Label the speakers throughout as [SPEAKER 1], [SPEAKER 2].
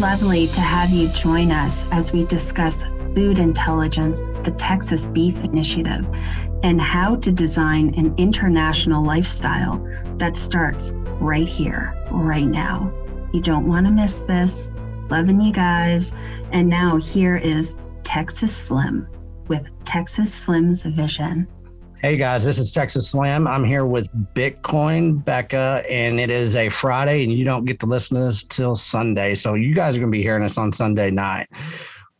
[SPEAKER 1] lovely to have you join us as we discuss food intelligence, the Texas Beef Initiative, and how to design an international lifestyle that starts right here, right now. You don't want to miss this. Loving you guys. And now here is Texas Slim with Texas Slim's Vision.
[SPEAKER 2] Hey guys, this is Texas Slim. I'm here with Bitcoin Becca, and it is a Friday, and you don't get to listen to this till Sunday. So you guys are going to be hearing us on Sunday night.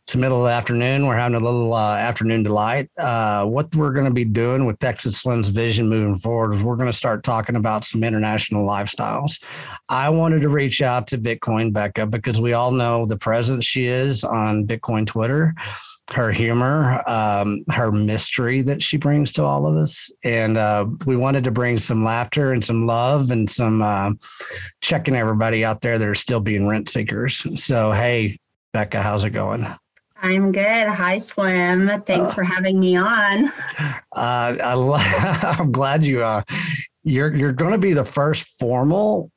[SPEAKER 2] It's the middle of the afternoon. We're having a little uh, afternoon delight. Uh, what we're going to be doing with Texas Slim's vision moving forward is we're going to start talking about some international lifestyles. I wanted to reach out to Bitcoin Becca because we all know the presence she is on Bitcoin Twitter her humor, um, her mystery that she brings to all of us. And uh, we wanted to bring some laughter and some love and some uh, checking everybody out there that are still being rent seekers. So, hey, Becca, how's it going?
[SPEAKER 1] I'm good. Hi, Slim. Thanks uh, for having me on.
[SPEAKER 2] Uh, I, am glad you. Uh, you're you're going to be the first formal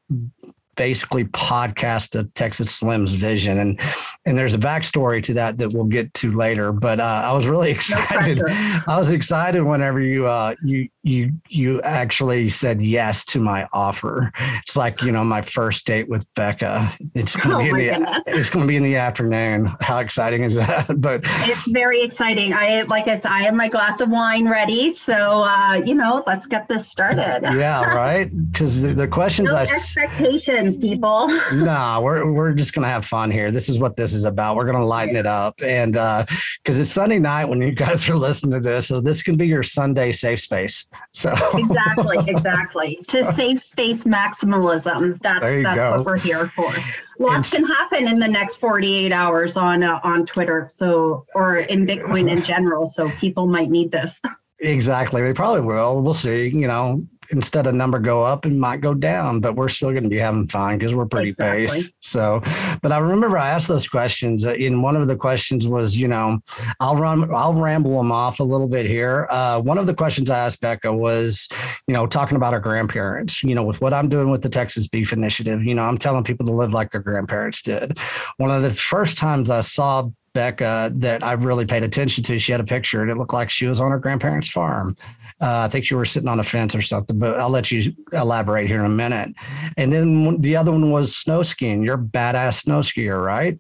[SPEAKER 2] basically podcast of Texas Slim's vision. And and there's a backstory to that that we'll get to later. But uh, I was really excited. No I was excited whenever you uh, you you you actually said yes to my offer. It's like you know my first date with Becca. It's going to oh be in the it's going to be in the afternoon. How exciting is that? But
[SPEAKER 1] it's very exciting. I like I said, I have my glass of wine ready. So uh, you know, let's get this started.
[SPEAKER 2] yeah, right. Because the, the questions
[SPEAKER 1] no
[SPEAKER 2] I
[SPEAKER 1] expectations people.
[SPEAKER 2] nah, we're we're just gonna have fun here. This is what this is about. We're gonna lighten it up, and uh because uh, it's Sunday night when you guys are listening to this, so this can be your Sunday safe space. So
[SPEAKER 1] exactly, exactly. To safe space maximalism. That's that's go. what we're here for. Lots and, can happen in the next 48 hours on uh, on Twitter, so or in Bitcoin in general. So people might need this.
[SPEAKER 2] Exactly. They probably will. We'll see. You know, instead of number go up, and might go down, but we're still going to be having fun because we're pretty exactly. based. So, but I remember I asked those questions. Uh, in one of the questions was, you know, I'll run, I'll ramble them off a little bit here. Uh, one of the questions I asked Becca was, you know, talking about our grandparents. You know, with what I'm doing with the Texas Beef Initiative, you know, I'm telling people to live like their grandparents did. One of the first times I saw Becca that I really paid attention to. She had a picture and it looked like she was on her grandparents' farm. Uh, I think you were sitting on a fence or something, but I'll let you elaborate here in a minute. And then the other one was snow skiing. You're a badass snow skier, right?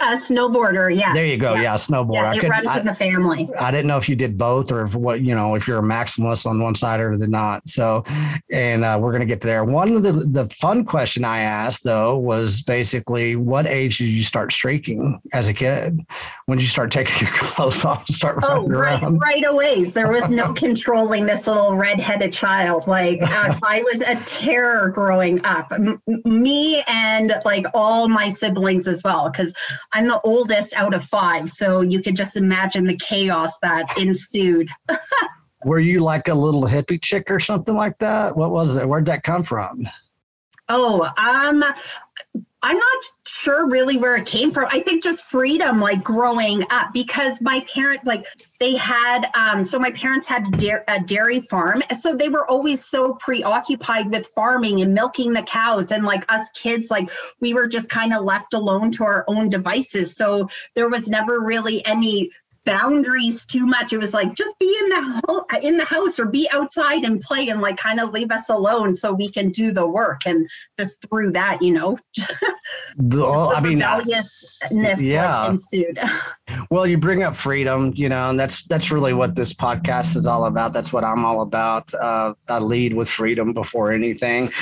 [SPEAKER 1] A snowboarder, yeah.
[SPEAKER 2] There you go. Yeah, yeah snowboard.
[SPEAKER 1] Yeah, it could, runs I, in the family.
[SPEAKER 2] I didn't know if you did both or if what you know if you're a maximalist on one side or the not. So, and uh, we're gonna get there. One of the the fun question I asked though was basically, what age did you start streaking as a kid? When did you start taking your clothes off and start oh, running
[SPEAKER 1] right,
[SPEAKER 2] around?
[SPEAKER 1] Right away. There was no controlling this little redheaded child. Like uh, I was a terror growing up. M- me and like all my siblings as well, because I'm the oldest out of five, so you could just imagine the chaos that ensued.
[SPEAKER 2] Were you like a little hippie chick or something like that? What was it? Where'd that come from?
[SPEAKER 1] Oh, um, I'm not sure really where it came from. I think just freedom, like growing up, because my parent, like they had, um, so my parents had a dairy farm, so they were always so preoccupied with farming and milking the cows, and like us kids, like we were just kind of left alone to our own devices. So there was never really any boundaries too much. It was like just be in the ho- in the house or be outside and play and like kind of leave us alone so we can do the work. And just through that, you know,
[SPEAKER 2] the, I mean,
[SPEAKER 1] rebelliousness yeah. Like ensued.
[SPEAKER 2] well, you bring up freedom, you know, and that's that's really what this podcast is all about. That's what I'm all about. Uh, I lead with freedom before anything.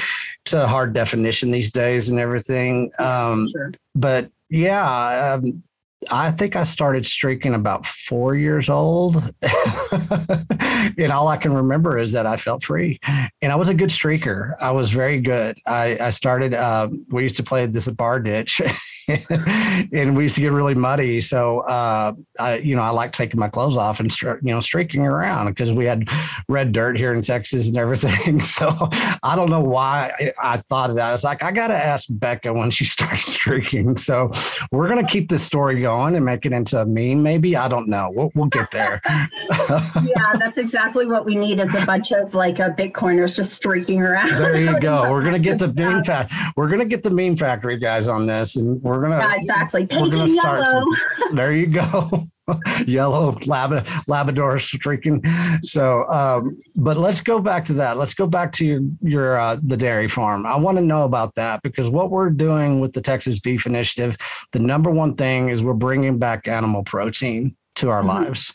[SPEAKER 2] It's a hard definition these days and everything. Um, sure. But yeah, um, I think I started streaking about four years old. and all I can remember is that I felt free. And I was a good streaker. I was very good. I, I started, uh, we used to play this bar ditch and we used to get really muddy. So, uh, I, you know, I like taking my clothes off and you know, streaking around because we had red dirt here in Texas and everything. So I don't know why I thought of that. It's like, I got to ask Becca when she starts streaking. So we're going to keep this story going going and make it into a meme. Maybe I don't know. We'll, we'll get there.
[SPEAKER 1] yeah, that's exactly what we need is a bunch of like uh, Bitcoiners just streaking around.
[SPEAKER 2] There you go. We're gonna get the meme fact. We're gonna get the meme factory guys on this, and we're gonna
[SPEAKER 1] yeah, exactly. Pink and yellow.
[SPEAKER 2] there you go. yellow lab, Labrador streaking. So, um, but let's go back to that. Let's go back to your, your uh, the dairy farm. I want to know about that because what we're doing with the Texas Beef Initiative, the number one thing is we're bringing back animal protein to our mm-hmm. lives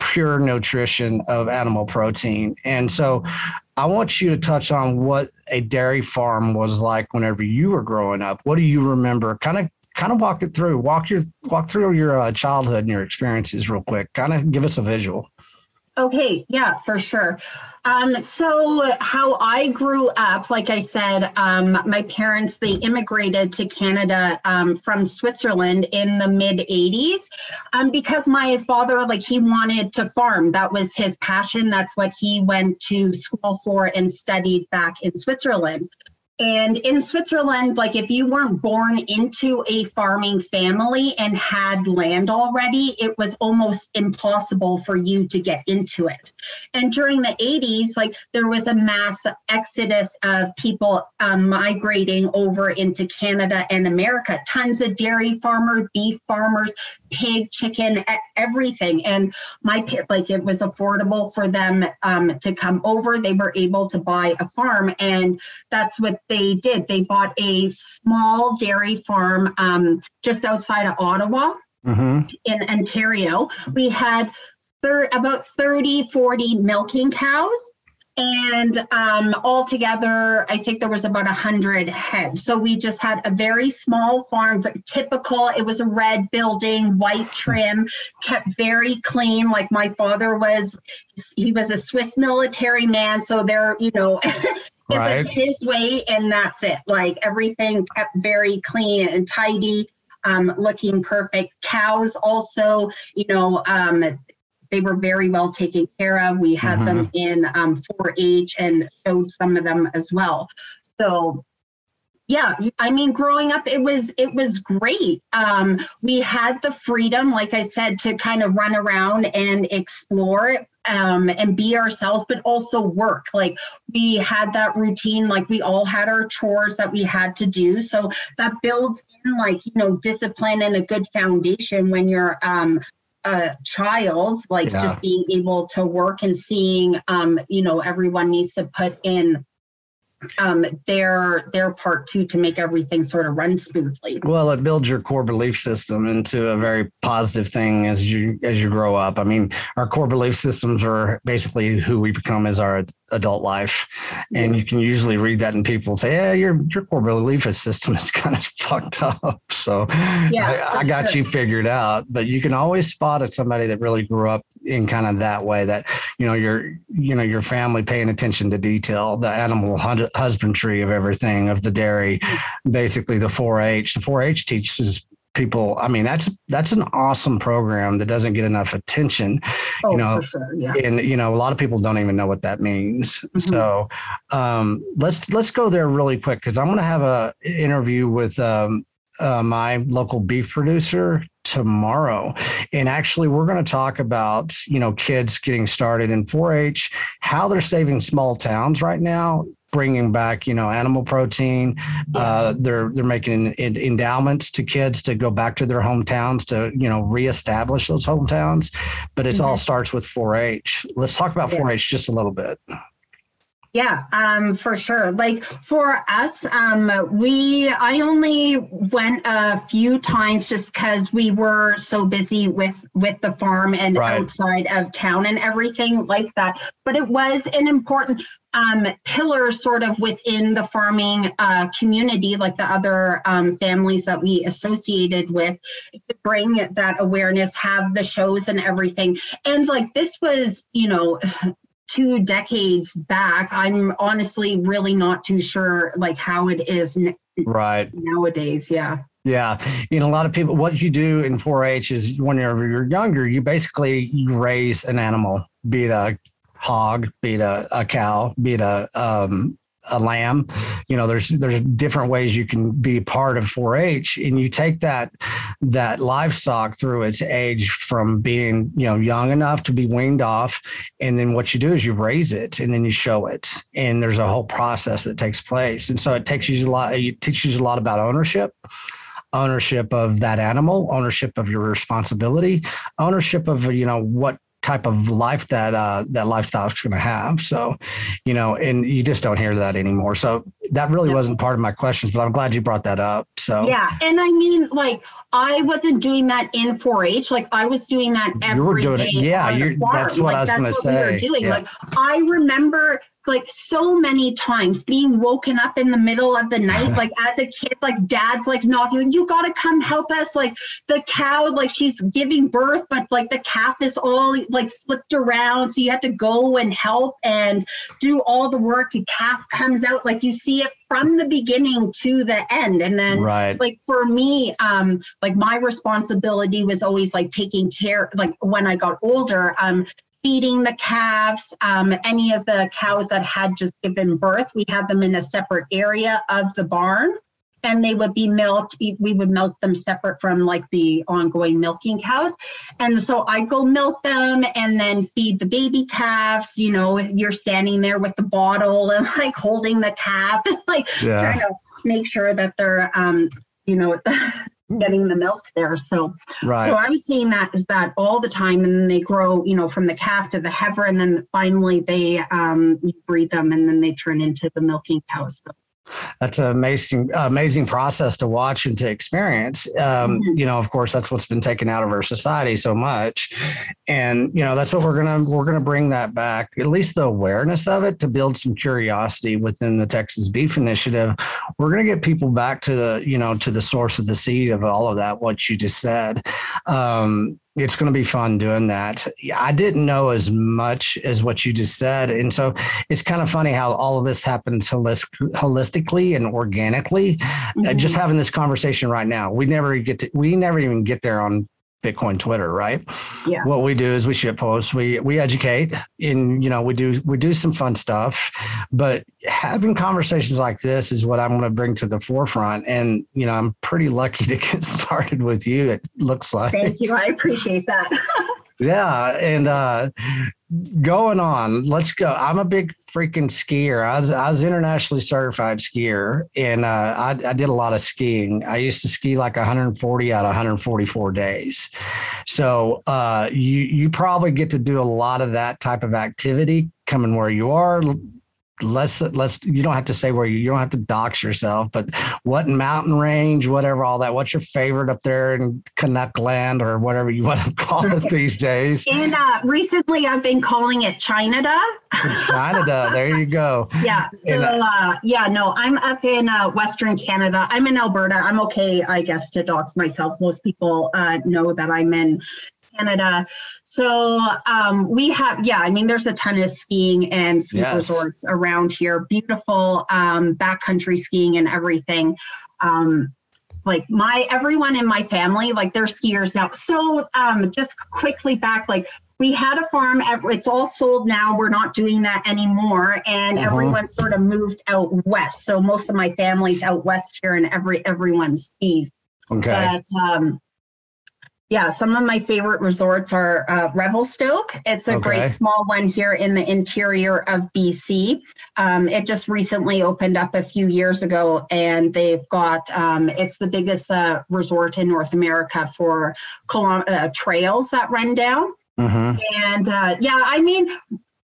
[SPEAKER 2] pure nutrition of animal protein. And so I want you to touch on what a dairy farm was like whenever you were growing up. What do you remember? Kind of kind of walk it through. Walk your walk through your uh, childhood and your experiences real quick. Kind of give us a visual.
[SPEAKER 1] Okay, yeah, for sure. Um, so how I grew up, like I said, um, my parents they immigrated to Canada um, from Switzerland in the mid '80s um, because my father, like, he wanted to farm. That was his passion. That's what he went to school for and studied back in Switzerland. And in Switzerland, like if you weren't born into a farming family and had land already, it was almost impossible for you to get into it. And during the 80s, like there was a mass exodus of people um, migrating over into Canada and America. Tons of dairy farmers, beef farmers, pig, chicken, everything. And my like it was affordable for them um, to come over. They were able to buy a farm, and that's what they did. They bought a small dairy farm um, just outside of Ottawa mm-hmm. in Ontario. We had thir- about 30, 40 milking cows and um, altogether i think there was about a hundred heads. So we just had a very small farm typical it was a red building white trim kept very clean like my father was he was a swiss military man so there you know it right. was his way and that's it. Like everything kept very clean and tidy um, looking perfect. Cows also you know um, they were very well taken care of. We had mm-hmm. them in um, 4-H and showed some of them as well. So yeah i mean growing up it was it was great um, we had the freedom like i said to kind of run around and explore um, and be ourselves but also work like we had that routine like we all had our chores that we had to do so that builds in like you know discipline and a good foundation when you're um, a child like yeah. just being able to work and seeing um you know everyone needs to put in um, their their part too to make everything sort of run smoothly.
[SPEAKER 2] Well, it builds your core belief system into a very positive thing as you as you grow up. I mean, our core belief systems are basically who we become as our adult life, and you can usually read that in people say, "Yeah, your your core belief system is kind of fucked up." So, yeah, I, I got you figured out. But you can always spot at somebody that really grew up in kind of that way that you know your you know your family paying attention to detail, the animal husbandry of everything of the dairy mm-hmm. basically the 4-h the 4-h teaches people i mean that's that's an awesome program that doesn't get enough attention oh, you know sure, yeah. and you know a lot of people don't even know what that means mm-hmm. so um, let's let's go there really quick because i'm going to have a interview with um, uh, my local beef producer tomorrow. And actually, we're going to talk about, you know, kids getting started in 4 H, how they're saving small towns right now. Bringing back, you know, animal protein. Uh, they're they're making endowments to kids to go back to their hometowns to you know reestablish those hometowns. But it mm-hmm. all starts with 4-H. Let's talk about 4-H just a little bit.
[SPEAKER 1] Yeah, um, for sure. Like for us, um, we I only went a few times just because we were so busy with with the farm and right. outside of town and everything like that. But it was an important um, pillar, sort of within the farming uh, community, like the other um, families that we associated with, to bring that awareness, have the shows and everything. And like this was, you know two decades back. I'm honestly really not too sure like how it is n-
[SPEAKER 2] right.
[SPEAKER 1] nowadays. Yeah.
[SPEAKER 2] Yeah. You know a lot of people what you do in 4-h is whenever you're younger you basically you raise an animal be it a hog be it a, a cow be it a um, a lamb. You know, there's there's different ways you can be part of 4-H, and you take that that livestock through its age from being you know young enough to be weaned off, and then what you do is you raise it and then you show it, and there's a whole process that takes place, and so it takes you a lot. It teaches you a lot about ownership ownership of that animal, ownership of your responsibility, ownership of you know what type of life that uh, that lifestyle is going to have. So, you know, and you just don't hear that anymore. So that really yeah. wasn't part of my questions, but I'm glad you brought that up. So
[SPEAKER 1] yeah, and I mean, like I wasn't doing that in 4-H. Like I was doing that every you were doing day
[SPEAKER 2] it. Yeah, that's what like, I was going to say. We were
[SPEAKER 1] doing. Yeah. Like I remember like so many times being woken up in the middle of the night like as a kid like dad's like knocking you gotta come help us like the cow like she's giving birth but like the calf is all like flipped around so you have to go and help and do all the work the calf comes out like you see it from the beginning to the end and then
[SPEAKER 2] right.
[SPEAKER 1] like for me um like my responsibility was always like taking care like when i got older um feeding the calves. Um, any of the cows that had just given birth, we had them in a separate area of the barn and they would be milked. We would milk them separate from like the ongoing milking cows. And so I'd go milk them and then feed the baby calves. You know, you're standing there with the bottle and like holding the calf and like yeah. trying to make sure that they're, um, you know, getting the milk there. So,
[SPEAKER 2] right.
[SPEAKER 1] so I was seeing that is that all the time, and they grow, you know, from the calf to the heifer, and then finally they um, breed them, and then they turn into the milking cows. So
[SPEAKER 2] that's an amazing amazing process to watch and to experience. Um, mm-hmm. you know of course that's what's been taken out of our society so much. And you know that's what we're gonna we're gonna bring that back at least the awareness of it to build some curiosity within the texas beef initiative. We're gonna get people back to the you know to the source of the seed of all of that what you just said. Um, it's going to be fun doing that. I didn't know as much as what you just said. And so it's kind of funny how all of this happens holistically and organically. Mm-hmm. Just having this conversation right now, we never get to, we never even get there on Bitcoin Twitter, right?
[SPEAKER 1] Yeah.
[SPEAKER 2] What we do is we ship posts, we we educate, and you know we do we do some fun stuff, but having conversations like this is what I'm going to bring to the forefront. And you know I'm pretty lucky to get started with you. It looks like.
[SPEAKER 1] Thank you. I appreciate that.
[SPEAKER 2] yeah, and uh, going on let's go i'm a big freaking skier. I was i was internationally certified skier and uh, I, I did a lot of skiing. I used to ski like 140 out of 144 days. So uh, you you probably get to do a lot of that type of activity coming where you are let's let's you don't have to say where you you don't have to dox yourself, but what mountain range, whatever, all that. What's your favorite up there in Canuck land or whatever you want to call it these days?
[SPEAKER 1] And uh, recently, I've been calling it China
[SPEAKER 2] China there you go.
[SPEAKER 1] Yeah. So and, uh, uh, yeah, no, I'm up in uh, Western Canada. I'm in Alberta. I'm okay, I guess, to dox myself. Most people uh, know that I'm in Canada. So um, we have, yeah, I mean, there's a ton of skiing and ski yes. resorts around here. Beautiful um, backcountry skiing and everything. Um, like my everyone in my family, like they're skiers now. So um, just quickly back, like we had a farm. It's all sold now. We're not doing that anymore, and uh-huh. everyone sort of moved out west. So most of my family's out west here, and every everyone skis.
[SPEAKER 2] Okay.
[SPEAKER 1] But um, yeah, some of my favorite resorts are uh, Revelstoke. It's a okay. great small one here in the interior of BC. Um, it just recently opened up a few years ago, and they've got um, it's the biggest uh, resort in North America for uh, trails that run down. Mm-hmm. And uh, yeah, I mean,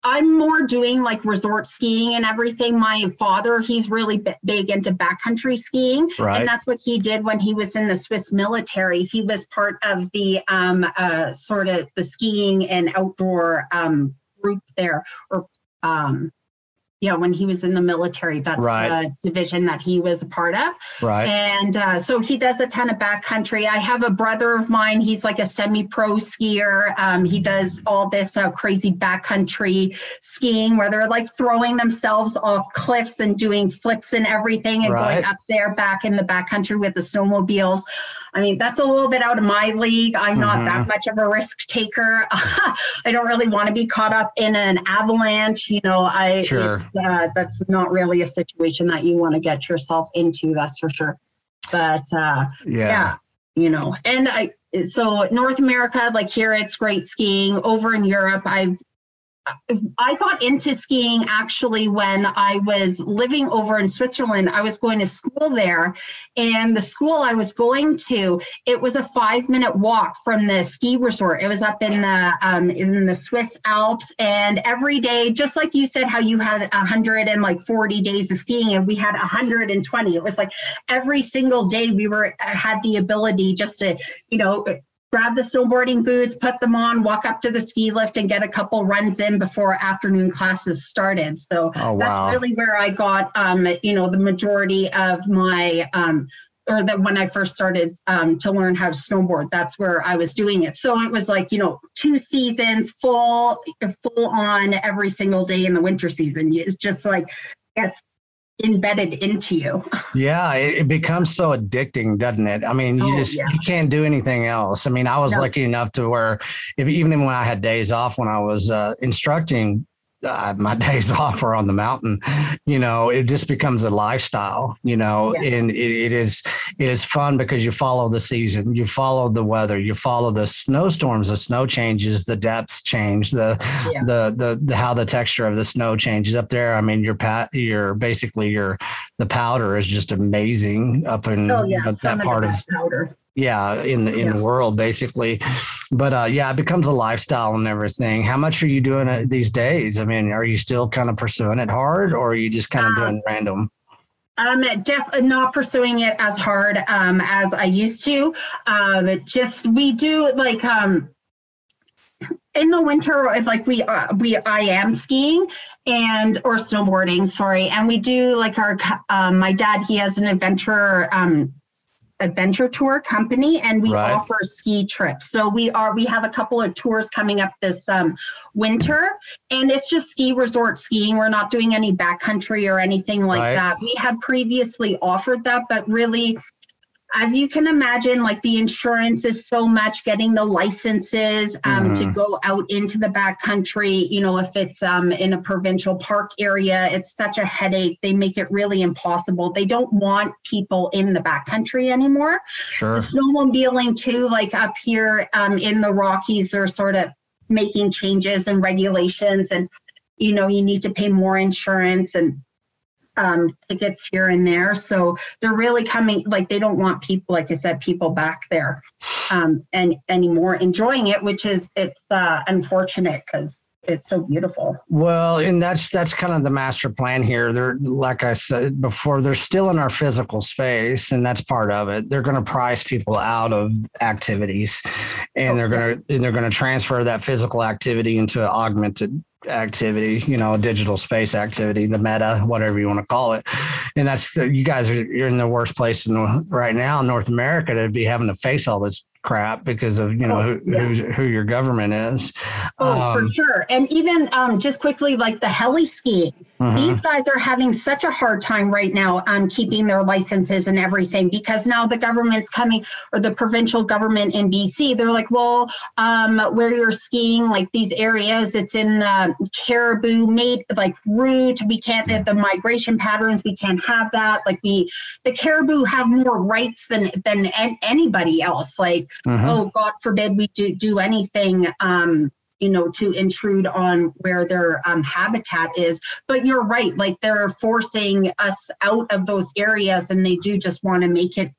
[SPEAKER 1] I'm more doing like resort skiing and everything. My father, he's really b- big into backcountry skiing,
[SPEAKER 2] right.
[SPEAKER 1] and that's what he did when he was in the Swiss military. He was part of the um, uh, sort of the skiing and outdoor um, group there, or um, yeah, when he was in the military, that's right. the division that he was a part of.
[SPEAKER 2] Right.
[SPEAKER 1] And uh, so he does a ton of backcountry. I have a brother of mine. He's like a semi-pro skier. Um, he does all this uh, crazy backcountry skiing where they're like throwing themselves off cliffs and doing flips and everything and right. going up there back in the backcountry with the snowmobiles. I mean, that's a little bit out of my league. I'm not mm-hmm. that much of a risk taker. I don't really want to be caught up in an avalanche. You know, I
[SPEAKER 2] sure.
[SPEAKER 1] Uh, that's not really a situation that you want to get yourself into. That's for sure. But uh, yeah. yeah, you know, and I so North America, like here, it's great skiing. Over in Europe, I've I got into skiing actually when I was living over in Switzerland. I was going to school there, and the school I was going to, it was a five minute walk from the ski resort. It was up in the um, in the Swiss Alps, and every day, just like you said, how you had hundred and like forty days of skiing, and we had hundred and twenty. It was like every single day we were had the ability just to, you know, grab the snowboarding boots, put them on, walk up to the ski lift, and get a couple runs in before afternoon classes started. So oh, wow. that's really where I got, um, you know, the majority of my. Um, or that when I first started um, to learn how to snowboard, that's where I was doing it. So it was like you know two seasons, full, full on every single day in the winter season. It's just like it's embedded into you.
[SPEAKER 2] yeah, it, it, becomes so addicting, doesn't it? I mean, you oh, just yeah. you can't do anything else. I mean, I was no. lucky enough to where if even when I had days off when I was uh, instructing uh, my days off are on the mountain you know it just becomes a lifestyle you know yeah. and it, it is it is fun because you follow the season you follow the weather you follow the snowstorms the snow changes the depths change the yeah. the, the the how the texture of the snow changes up there i mean your pat your basically your the powder is just amazing up in oh, yeah. that part of powder yeah in the in yeah. the world basically. But uh yeah it becomes a lifestyle and everything. How much are you doing it these days? I mean are you still kind of pursuing it hard or are you just kind of um, doing random?
[SPEAKER 1] I'm definitely not pursuing it as hard um, as I used to. Um, just we do like um, in the winter, it's like we uh, we I am skiing and or snowboarding, sorry, and we do like our um, my dad he has an adventure um, adventure tour company and we right. offer ski trips so we are we have a couple of tours coming up this um, winter and it's just ski resort skiing we're not doing any backcountry or anything like right. that we had previously offered that but really as you can imagine, like the insurance is so much getting the licenses um, mm-hmm. to go out into the back country. You know, if it's um, in a provincial park area, it's such a headache. They make it really impossible. They don't want people in the back country anymore.
[SPEAKER 2] Sure.
[SPEAKER 1] Snowmobiling too, like up here um, in the Rockies, they're sort of making changes and regulations, and you know, you need to pay more insurance and um, tickets here and there. So they're really coming, like they don't want people, like I said, people back there um, and anymore enjoying it, which is it's uh, unfortunate because it's so beautiful.
[SPEAKER 2] Well, and that's that's kind of the master plan here. They're like I said before, they're still in our physical space, and that's part of it. They're going to price people out of activities, and okay. they're going to and they're going to transfer that physical activity into an augmented activity, you know, digital space activity, the meta, whatever you want to call it. And that's you guys are you're in the worst place in the, right now in North America to be having to face all this crap because of you know oh, who yeah. who your government is.
[SPEAKER 1] Oh, um, for sure. And even um, just quickly, like the heli skiing, mm-hmm. these guys are having such a hard time right now on keeping their licenses and everything because now the government's coming or the provincial government in BC, they're like, well, um, where you're skiing, like these areas, it's in the caribou made like route. We can't the migration patterns. We can't have that. Like we, the caribou have more rights than than anybody else. Like mm-hmm. oh god forbid we do do anything um you know to intrude on where their um, habitat is but you're right like they're forcing us out of those areas and they do just want to make it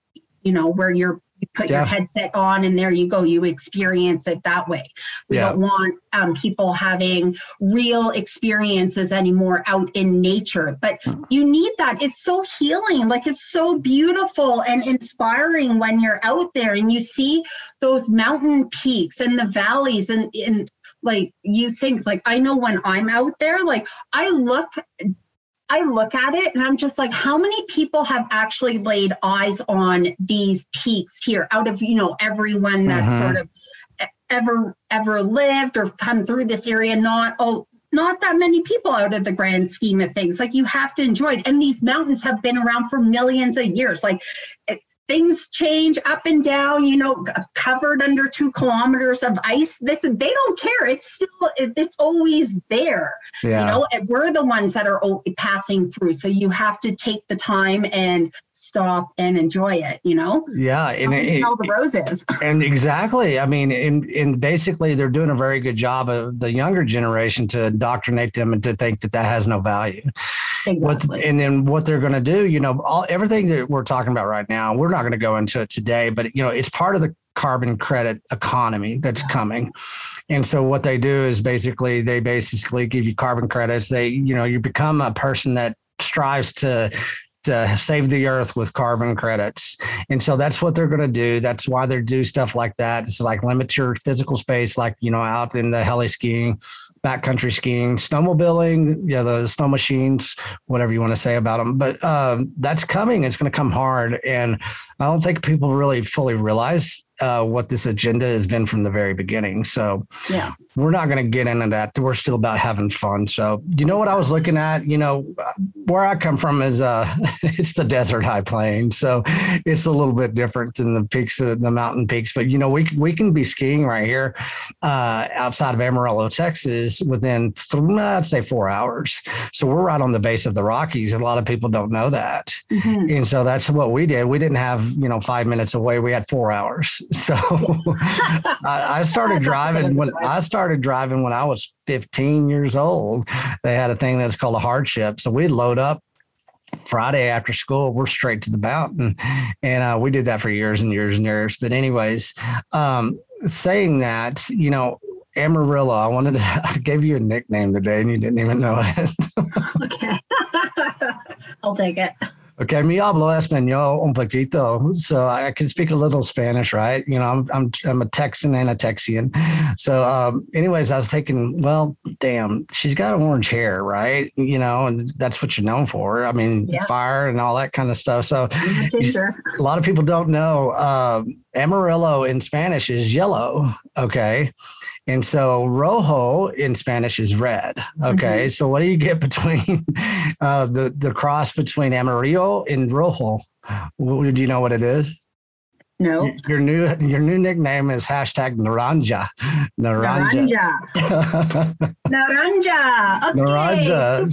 [SPEAKER 1] you know where you're you put yeah. your headset on and there you go you experience it that way we yeah. don't want um, people having real experiences anymore out in nature but hmm. you need that it's so healing like it's so beautiful and inspiring when you're out there and you see those mountain peaks and the valleys and, and like you think like i know when i'm out there like i look I look at it and I'm just like, how many people have actually laid eyes on these peaks here out of, you know, everyone that mm-hmm. sort of ever ever lived or come through this area? Not oh, not that many people out of the grand scheme of things. Like you have to enjoy it. And these mountains have been around for millions of years. Like things change up and down, you know, covered under two kilometers of ice. This they don't care. It's still it's always there. Yeah. You know, we're the ones that are passing through. So you have to take the time and stop and enjoy it, you know?
[SPEAKER 2] Yeah.
[SPEAKER 1] And it, the roses.
[SPEAKER 2] and exactly. I mean, in, in basically they're doing a very good job of the younger generation to indoctrinate them and to think that that has no value. Exactly. What, and then what they're going to do, you know, all everything that we're talking about right now, we're not going to go into it today, but you know, it's part of the carbon credit economy that's coming. And so what they do is basically they basically give you carbon credits. They, you know, you become a person that strives to to save the earth with carbon credits. And so that's what they're going to do. That's why they do stuff like that. It's like limit your physical space, like, you know, out in the heli skiing, backcountry skiing, snowmobiling, yeah, the snow machines, whatever you want to say about them. But um, that's coming. It's going to come hard. And I don't think people really fully realize uh, what this agenda has been from the very beginning. So yeah, we're not going to get into that. We're still about having fun. So you know what I was looking at? You know where I come from is uh, it's the desert high plains, so it's a little bit different than the peaks, of the mountain peaks. But you know we we can be skiing right here uh, outside of Amarillo, Texas, within three, I'd say four hours. So we're right on the base of the Rockies. A lot of people don't know that, mm-hmm. and so that's what we did. We didn't have you know five minutes away. We had four hours. So I, I, started driving when I started driving when I was 15 years old. They had a thing that's called a hardship. So we'd load up Friday after school, we're straight to the mountain. And uh, we did that for years and years and years. But, anyways, um, saying that, you know, Amarillo, I wanted to, I gave you a nickname today and you didn't even know it.
[SPEAKER 1] okay. I'll take it.
[SPEAKER 2] Okay, mi hablo español un poquito, so I can speak a little Spanish, right? You know, I'm I'm I'm a Texan and a Texian. So, um, anyways, I was thinking, well, damn, she's got orange hair, right? You know, and that's what you're known for. I mean, yeah. fire and all that kind of stuff. So, a lot of people don't know uh, Amarillo in Spanish is yellow. Okay, and so rojo in Spanish is red. Okay. Mm-hmm. So what do you get between uh, the, the cross between amarillo and rojo? Do you know what it is?
[SPEAKER 1] No.
[SPEAKER 2] Your new your new nickname is hashtag Naranja.
[SPEAKER 1] Naranja. Naranja. naranja. Okay,
[SPEAKER 2] Naranja.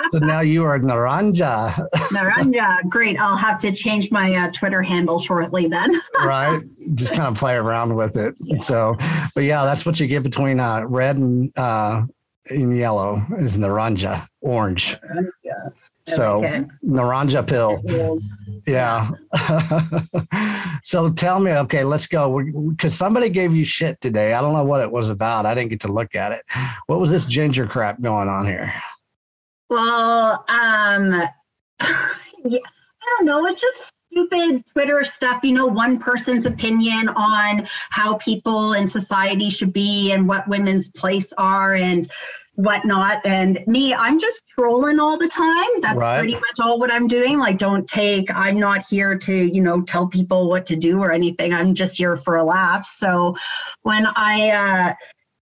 [SPEAKER 2] so now you are Naranja.
[SPEAKER 1] Naranja. Great. I'll have to change my uh, Twitter handle shortly then.
[SPEAKER 2] right. Just kind of play around with it. Yeah. So, but yeah, that's what you get between uh, red and uh, and yellow is Naranja, orange. Naranja. So okay. Naranja pill. Yeah. so tell me, okay, let's go. Because somebody gave you shit today. I don't know what it was about. I didn't get to look at it. What was this ginger crap going on here?
[SPEAKER 1] Well, um, yeah, I don't know. It's just stupid Twitter stuff, you know, one person's opinion on how people in society should be and what women's place are. And whatnot. And me, I'm just trolling all the time. That's right. pretty much all what I'm doing. Like, don't take, I'm not here to, you know, tell people what to do or anything. I'm just here for a laugh. So when I, uh,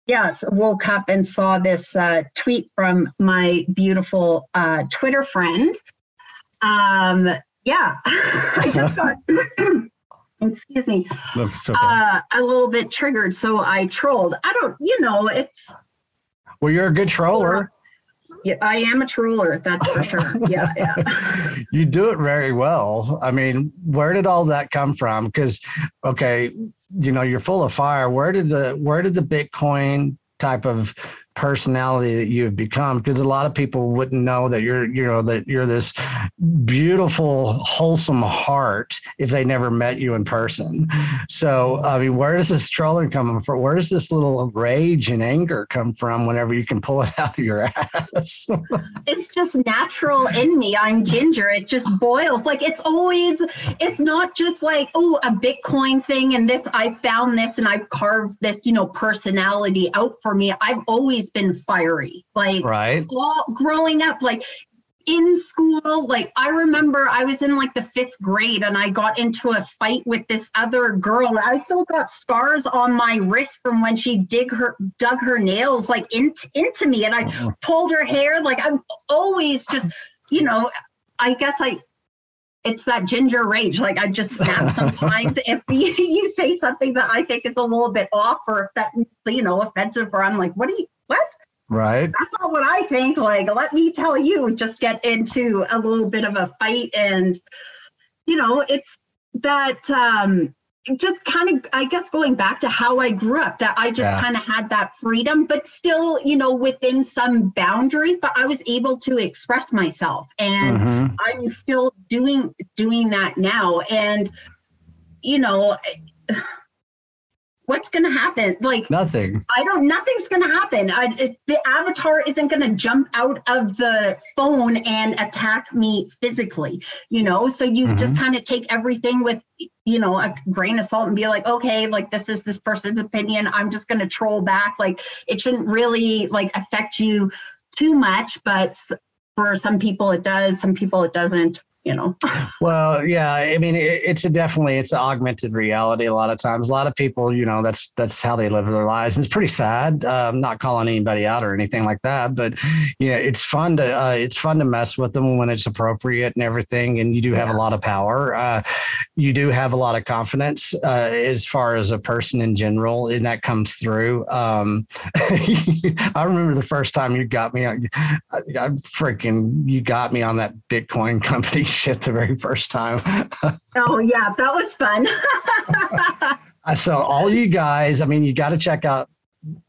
[SPEAKER 1] yes, woke up and saw this uh, tweet from my beautiful uh, Twitter friend. Um, yeah, I just got. excuse me, okay. uh, a little bit triggered, so I trolled. I don't, you know, it's
[SPEAKER 2] well, you're a good troller.
[SPEAKER 1] Yeah, I am a troller, that's for sure. Yeah, yeah.
[SPEAKER 2] you do it very well. I mean, where did all that come from? Because, okay, you know, you're full of fire. Where did the where did the Bitcoin type of personality that you've become because a lot of people wouldn't know that you're you know that you're this beautiful wholesome heart if they never met you in person. So i mean where does this trolling come from? Where does this little rage and anger come from whenever you can pull it out of your ass?
[SPEAKER 1] It's just natural in me. I'm ginger. It just boils. Like it's always it's not just like oh a bitcoin thing and this i found this and i've carved this you know personality out for me. I've always been fiery. Like
[SPEAKER 2] right.
[SPEAKER 1] all growing up, like in school, like I remember I was in like the fifth grade and I got into a fight with this other girl. I still got scars on my wrist from when she dig her dug her nails like into into me and I uh-huh. pulled her hair. Like I'm always just, you know, I guess I it's that ginger rage. Like I just snap sometimes if you, you say something that I think is a little bit off or if that you know offensive or I'm like, what do you what?
[SPEAKER 2] Right.
[SPEAKER 1] That's not what I think. Like, let me tell you, just get into a little bit of a fight and you know, it's that um just kind of i guess going back to how i grew up that i just yeah. kind of had that freedom but still you know within some boundaries but i was able to express myself and mm-hmm. i'm still doing doing that now and you know what's going to happen? Like
[SPEAKER 2] nothing.
[SPEAKER 1] I don't. Nothing's going to happen. I, it, the avatar isn't going to jump out of the phone and attack me physically. You know, so you mm-hmm. just kind of take everything with you know a grain of salt and be like, okay, like this is this person's opinion. I'm just going to troll back. Like it shouldn't really like affect you too much, but for some people it does. Some people it doesn't you know.
[SPEAKER 2] Well yeah i mean it, it's a definitely it's an augmented reality a lot of times. A lot of people you know that's that's how they live their lives. And it's pretty sad uh, i'm not calling anybody out or anything like that but yeah it's fun to uh, it's fun to mess with them when it's appropriate and everything and you do have yeah. a lot of power. Uh, you do have a lot of confidence uh, as far as a person in general and that comes through. Um, i remember the first time you got me I, I freaking you got me on that bitcoin company shit the very first time.
[SPEAKER 1] oh yeah, that was fun.
[SPEAKER 2] so all you guys, I mean, you got to check out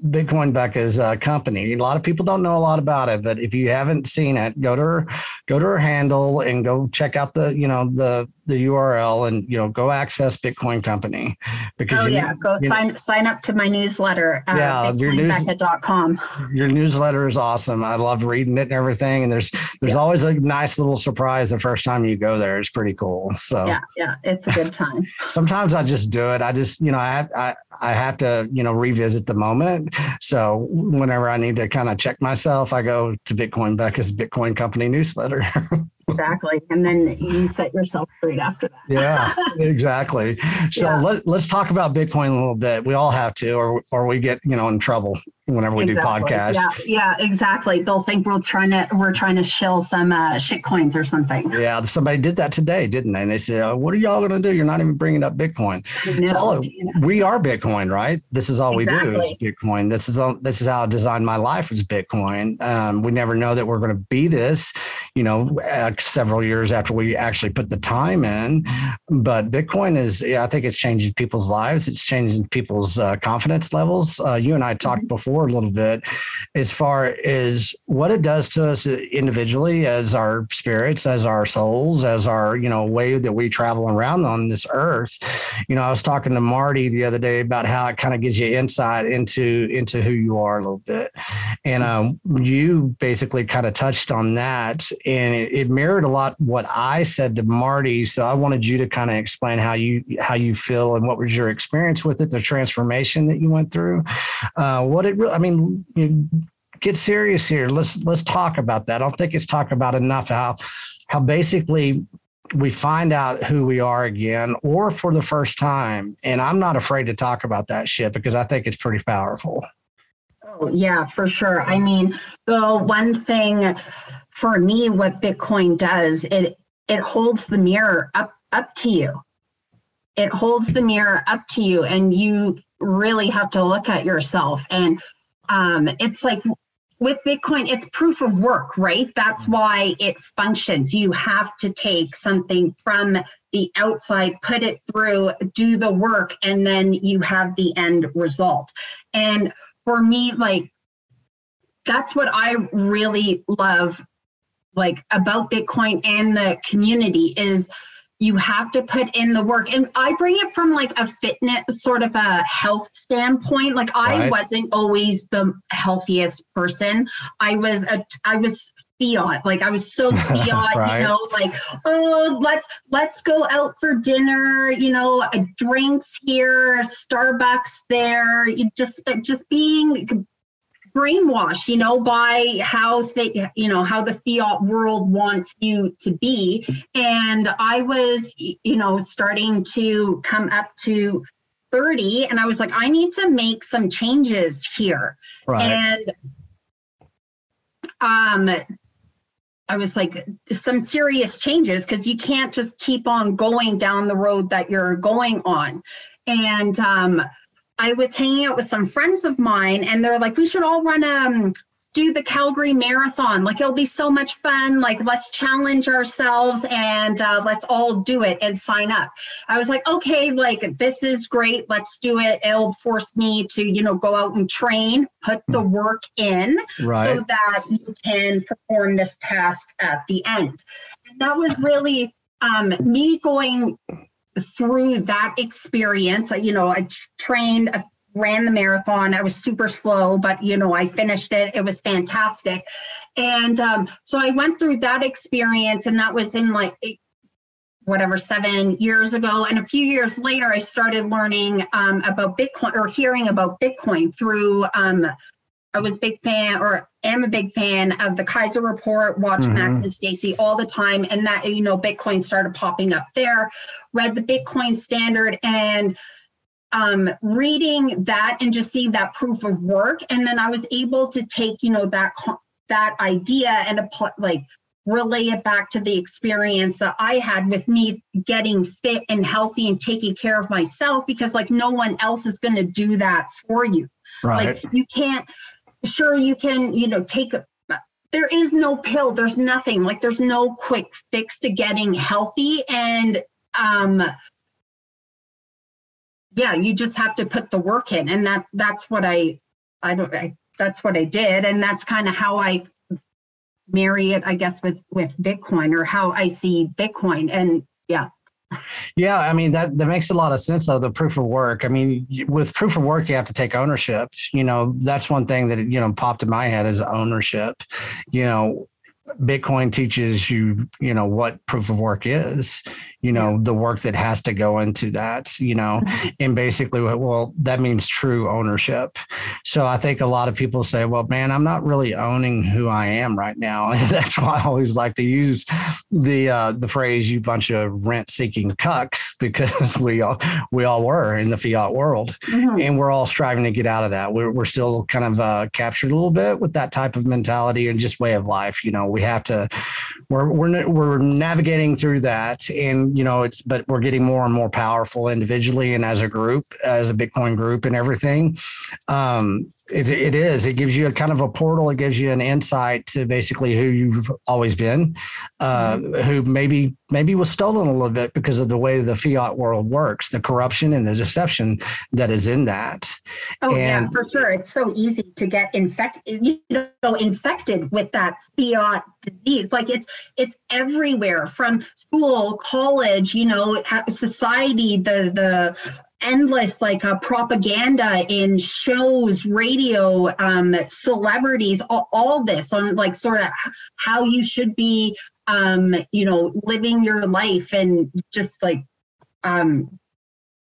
[SPEAKER 2] Bitcoin Becca's uh, company. A lot of people don't know a lot about it, but if you haven't seen it, go to her, go to her handle and go check out the, you know, the the URL and you know go access Bitcoin Company
[SPEAKER 1] because oh you, yeah, go sign know, sign up to my newsletter. Uh, yeah, your news, com.
[SPEAKER 2] Your newsletter is awesome. I love reading it and everything. And there's there's yeah. always a nice little surprise the first time you go there. It's pretty cool. So
[SPEAKER 1] yeah, yeah, it's a good time.
[SPEAKER 2] sometimes I just do it. I just you know I have, I I have to you know revisit the moment. So whenever I need to kind of check myself, I go to Bitcoin Becca's Bitcoin Company newsletter.
[SPEAKER 1] exactly. And then you set yourself free after that.
[SPEAKER 2] Yeah exactly. So yeah. let, let's talk about bitcoin a little bit. We all have to or or we get you know in trouble whenever we exactly. do podcasts
[SPEAKER 1] yeah yeah exactly they'll think we're trying to we're trying to shill some uh, shit coins or something
[SPEAKER 2] yeah somebody did that today didn't they and they said oh, what are y'all going to do you're not even bringing up bitcoin no, so, we are bitcoin right this is all exactly. we do is bitcoin this is all, this is how i designed my life is bitcoin um, we never know that we're going to be this you know uh, several years after we actually put the time in. But Bitcoin is, yeah, I think it's changing people's lives. It's changing people's uh, confidence levels. Uh, you and I talked mm-hmm. before a little bit as far as what it does to us individually as our spirits, as our souls, as our, you know, way that we travel around on this earth. You know, I was talking to Marty the other day about how it kind of gives you insight into into who you are a little bit. And um, you basically kind of touched on that and it, it mirrored a lot what I said to Marty. So I wanted you to kind of explain how you how you feel and what was your experience with it, the transformation that you went through. Uh, what it really, I mean, you, get serious here. Let's let's talk about that. I don't think it's talked about enough how how basically we find out who we are again or for the first time. And I'm not afraid to talk about that shit because I think it's pretty powerful.
[SPEAKER 1] Oh, yeah, for sure. I mean, the one thing for me what bitcoin does it it holds the mirror up up to you it holds the mirror up to you and you really have to look at yourself. And um, it's like with bitcoin it's proof of work right? That's why it functions. You have to take something from the outside put it through do the work and then you have the end result. And for me like that's what i really love like about Bitcoin and the community is you have to put in the work. And I bring it from like a fitness sort of a health standpoint. Like I wasn't always the healthiest person. I was a I was fiat like i was so fiat right. you know like oh let's let's go out for dinner you know uh, drinks here starbucks there you just uh, just being brainwashed, you know, by how they, you know, how the fiat world wants you to be. And I was, you know, starting to come up to 30 and I was like, I need to make some changes here. Right. And um I was like, some serious changes because you can't just keep on going down the road that you're going on. And um, I was hanging out with some friends of mine, and they're like, we should all run um, do the Calgary Marathon. Like it'll be so much fun. Like let's challenge ourselves and uh, let's all do it and sign up. I was like, okay, like this is great. Let's do it. It'll force me to, you know, go out and train, put the hmm. work in, right. so that you can perform this task at the end. And that was really um, me going through that experience. You know, I trained I ran the marathon. I was super slow, but you know, I finished it. It was fantastic. And um, so I went through that experience, and that was in like whatever seven years ago. And a few years later, I started learning um, about Bitcoin or hearing about Bitcoin through. Um, I was big fan or am a big fan of the Keiser Report, watch mm-hmm. Max and Stacy all the time. And that, you know, Bitcoin started popping up there, read the Bitcoin standard and um, reading that and just seeing that proof of work, and then I was able to take you know that that idea and apply, like relay it back to the experience that I had with me getting fit and healthy and taking care of myself because like no one else is going to do that for you. Right. Like you can't sure you can, you know, take a there is no pill, there's nothing. Like there's no quick fix to getting healthy. And um yeah, you just have to put the work in, and that that's what I I don't I, that's what I did, and that's kind of how I marry it, I guess, with with Bitcoin or how I see Bitcoin, and yeah.
[SPEAKER 2] Yeah, I mean that that makes a lot of sense though. The proof of work. I mean, with proof of work, you have to take ownership. You know, that's one thing that you know popped in my head is ownership. You know, Bitcoin teaches you, you know, what proof of work is you know, yeah. the work that has to go into that, you know, mm-hmm. and basically, well, that means true ownership. So I think a lot of people say, well, man, I'm not really owning who I am right now. And that's why I always like to use the uh, the phrase "you bunch of rent seeking cucks" because we all we all were in the fiat world, mm-hmm. and we're all striving to get out of that. We're we're still kind of uh, captured a little bit with that type of mentality and just way of life. You know, we have to we're we're we're navigating through that and you know, it's but we're getting more and more powerful individually and as a group, as a Bitcoin group and everything. Um, it, it is. It gives you a kind of a portal. It gives you an insight to basically who you've always been, uh, mm-hmm. who maybe maybe was stolen a little bit because of the way the fiat world works, the corruption and the deception that is in that.
[SPEAKER 1] Oh and, yeah, for sure. It's so easy to get infected. You know, infected with that fiat disease. Like it's it's everywhere from school, college. You know, society. The the endless like uh, propaganda in shows radio um, celebrities all, all, this on like sort of how you should be um, you know living your life and just like um,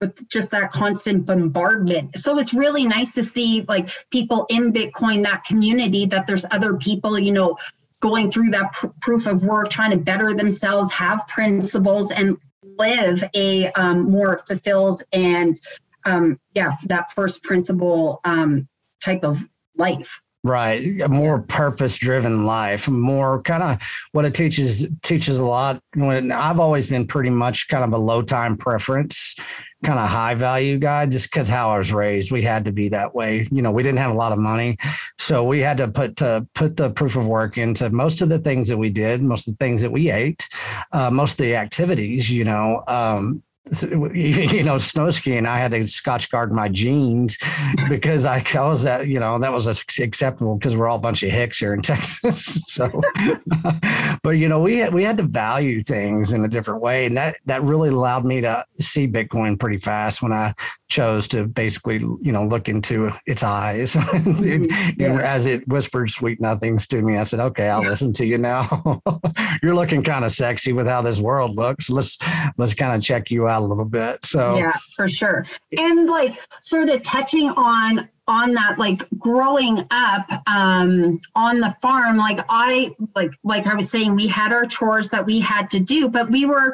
[SPEAKER 1] with just that constant bombardment. So it's really nice to see like people in bitcoin that community that there's other people you know going through that pr- proof of work trying to better themselves have principles and live a um, more fulfilled and um, yeah that first principle um, type of life.
[SPEAKER 2] Right. A more purpose driven life more kind of what it teaches teaches a lot when i've always been pretty much kind of a low time preference kind of high value guy just because how I was raised. We had to be that way. You know, we didn't have a lot of money. So we had to put uh, put the proof of work into most of the things that we did, most of the things that we ate, uh, most of the activities, you know. Um, you know, snow skiing, I had to scotch guard my jeans because I, I was that, you know, that was acceptable because we're all a bunch of hicks here in Texas. so, but you know, we had, we had to value things in a different way. And that, that really allowed me to see Bitcoin pretty fast when I chose to basically, you know, look into its eyes. Mm-hmm. yeah. as it whispered sweet nothings to me, I said, okay, I'll listen to you now. You're looking kind of sexy with how this world looks. Let's, let's kind of check you out a little bit. So
[SPEAKER 1] yeah, for sure. And like sort of touching on, on that like growing up um on the farm like i like like i was saying we had our chores that we had to do but we were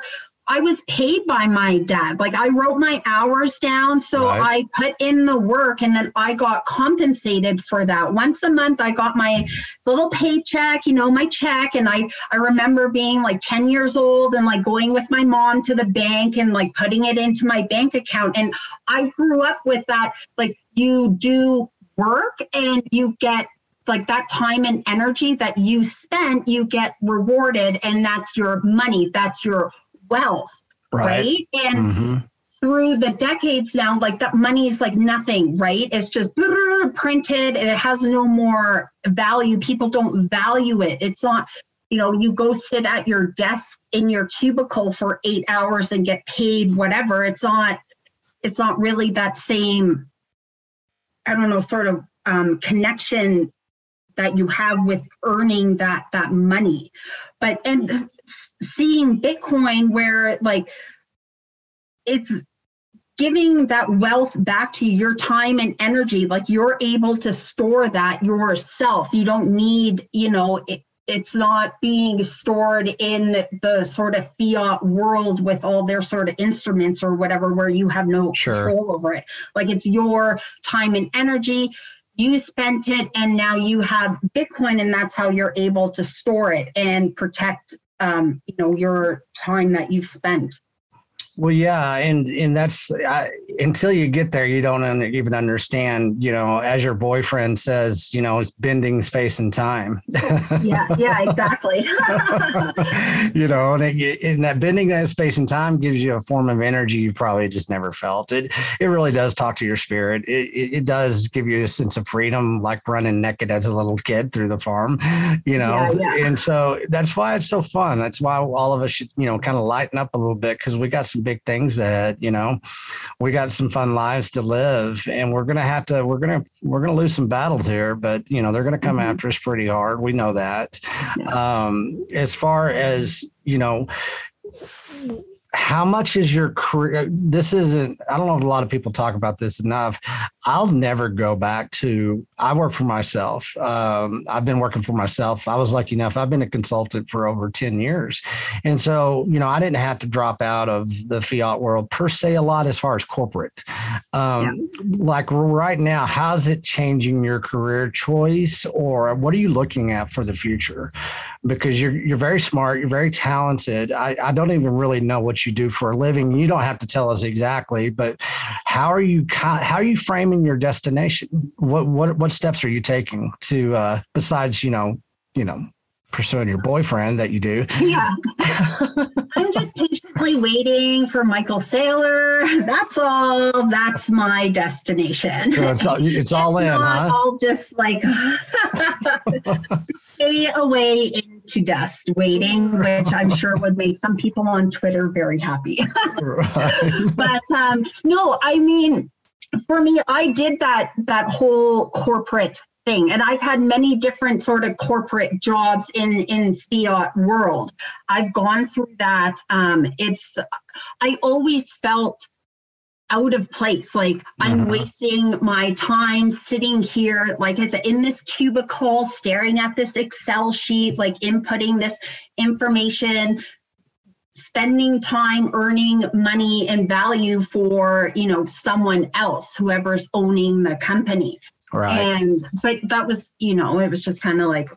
[SPEAKER 1] I was paid by my dad. Like I wrote my hours down. So right. I put in the work and then I got compensated for that. Once a month, I got my little paycheck, you know, my check. And I, I remember being like 10 years old and like going with my mom to the bank and like putting it into my bank account. And I grew up with that. Like you do work and you get like that time and energy that you spent, you get rewarded, and that's your money, that's your wealth, right? right? And mm-hmm. through the decades now, like that money is like nothing, right? It's just printed and it has no more value. People don't value it. It's not, you know, you go sit at your desk in your cubicle for eight hours and get paid whatever. It's not, it's not really that same, I don't know, sort of um, connection that you have with earning that that money but and seeing bitcoin where like it's giving that wealth back to your time and energy. Like you're able to store that yourself. You don't need you know it, it's not being stored in the sort of fiat world with all their sort of instruments or whatever where you have no sure. control over it. Like it's your time and energy. You spent it and now you have bitcoin and that's how you're able to store it and protect um, you know your time that you've spent
[SPEAKER 2] well, yeah, and and that's I, until you get there, you don't even understand. You know, as your boyfriend says, you know, it's bending space and time.
[SPEAKER 1] yeah, yeah, exactly.
[SPEAKER 2] you know, and, it, and that bending that space and time gives you a form of energy you probably just never felt. It it really does talk to your spirit. It, it, it does give you a sense of freedom, like running naked as a little kid through the farm. You know, yeah, yeah. and so that's why it's so fun. That's why all of us should, you know, kind of lighten up a little bit because we got some big things that you know we got some fun lives to live and we're gonna have to we're gonna we're gonna lose some battles here but you know they're gonna come mm-hmm. after us pretty hard we know that yeah. um as far as you know how much is your career this isn't i don't know if a lot of people talk about this enough. I'll never go back to i work for myself. Um, i've been working for myself. I was lucky enough i've been a consultant for over 10 years. And so you know i didn't have to drop out of the fiat world per se a lot as far as corporate. Um, yeah. like right now how's it changing your career choice? Or what are you looking at for the future? Because you're you're very smart you're very talented. I, I don't even really know what you do for a living. You don't have to tell us exactly, but how are you how are you framing your destination? What what what steps are you taking to uh, besides you know you know pursuing your boyfriend that you do.
[SPEAKER 1] Yeah. I'm just patiently waiting for Michael Saylor. That's all. That's my destination.
[SPEAKER 2] So it's all, it's all in, huh?
[SPEAKER 1] I'll just like stay away into dust waiting, which I'm sure would make some people on Twitter very happy. right. But um, no, I mean, for me, I did that that whole corporate thing and i've had many different sort of corporate jobs in in fiat world i've gone through that um it's i always felt out of place like i'm uh-huh. wasting my time sitting here like i said in this cubicle staring at this excel sheet like inputting this information spending time earning money and value for you know someone else whoever's owning the company Right. And but that was, you know, it was just kind of like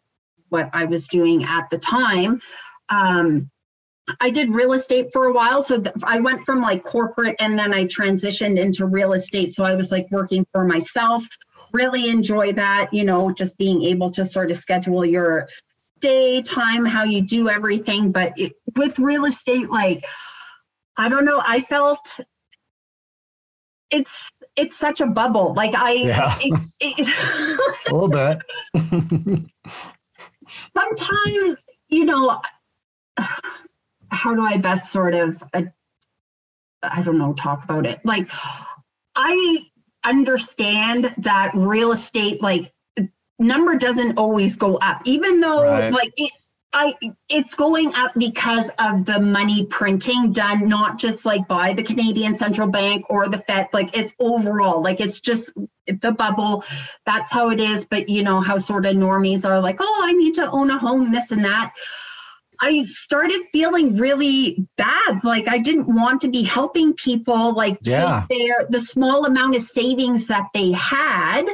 [SPEAKER 1] what I was doing at the time. Um, I did real estate for a while. So th- I went from like corporate and then I transitioned into real estate. So I was like working for myself. Really enjoy that, you know, just being able to sort of schedule your day, time, how you do everything. But it, with real estate, like, I don't know, I felt it's it's such a bubble. Like I, yeah. It,
[SPEAKER 2] it, a little bit.
[SPEAKER 1] sometimes, you know, how do I best sort of, uh, I don't know, talk about it. Like I understand that real estate, like number doesn't always go up, even though right. like it I it's going up because of the money printing done not just like by the Canadian Central Bank or the Fed like it's overall like it's just the bubble that's how it is but you know how sort of normies are like oh I need to own a home this and that I started feeling really bad. Like I didn't want to be helping people like take
[SPEAKER 2] Yeah.
[SPEAKER 1] their the small amount of savings that they had.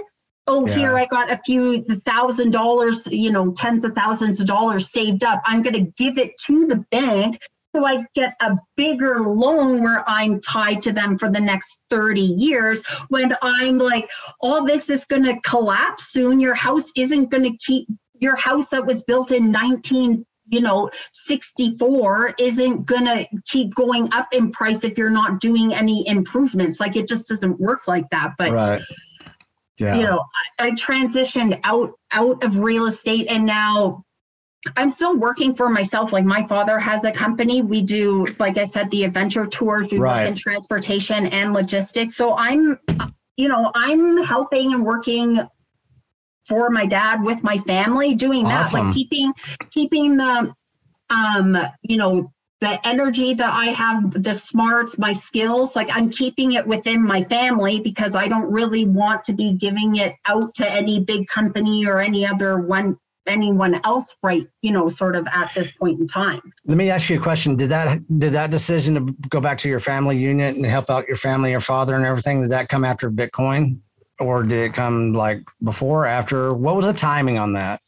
[SPEAKER 1] Oh, here I got a few thousand dollars, you know, tens of thousands of dollars saved up. I'm gonna give it to the bank so I get a bigger loan where I'm tied to them for the next 30 years when I'm like, all this is gonna collapse soon. Your house isn't gonna keep your house that was built in 19 you know 64 isn't gonna keep going up in price if you're not doing any improvements like it just doesn't work like that but
[SPEAKER 2] right. Yeah.
[SPEAKER 1] you know I, I transitioned out out of real estate and now i'm still working for myself like my father has a company we do like i said the adventure tours we
[SPEAKER 2] Right.
[SPEAKER 1] work in transportation and logistics so i'm you know i'm helping and working for my dad with my family doing that
[SPEAKER 2] Awesome.
[SPEAKER 1] like keeping keeping the um you know the energy that I have, the smarts, my skills, like I'm keeping it within my family because I don't really want to be giving it out to any big company or any other one anyone else right you know sort of at this point in time
[SPEAKER 2] Let me ask you a question. Did that did that decision to go back to your family unit and help out your family, your father, and everything? Did that come after Bitcoin, or did it come like before, after? What was the timing on that?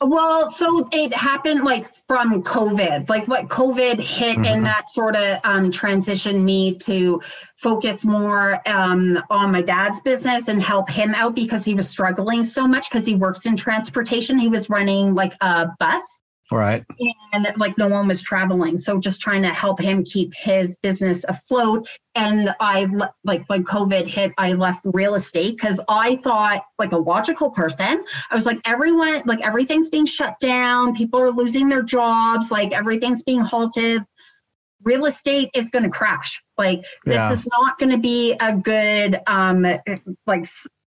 [SPEAKER 1] well so it happened like from covid like what covid hit
[SPEAKER 2] Mhm.
[SPEAKER 1] and that sort of um, transitioned me to focus more um, on my dad's business and help him out because he was struggling so much because he works in transportation he was running like a bus
[SPEAKER 2] Right.
[SPEAKER 1] and like no one was traveling. So just trying to help him keep his business afloat. And i like when covid hit i left real estate because i thought like a logical person. I was like everyone like everything's being shut down. People are losing their jobs. Like everything's being halted. Real estate is going to crash. Like this
[SPEAKER 2] Yeah.
[SPEAKER 1] is not going to be a good um like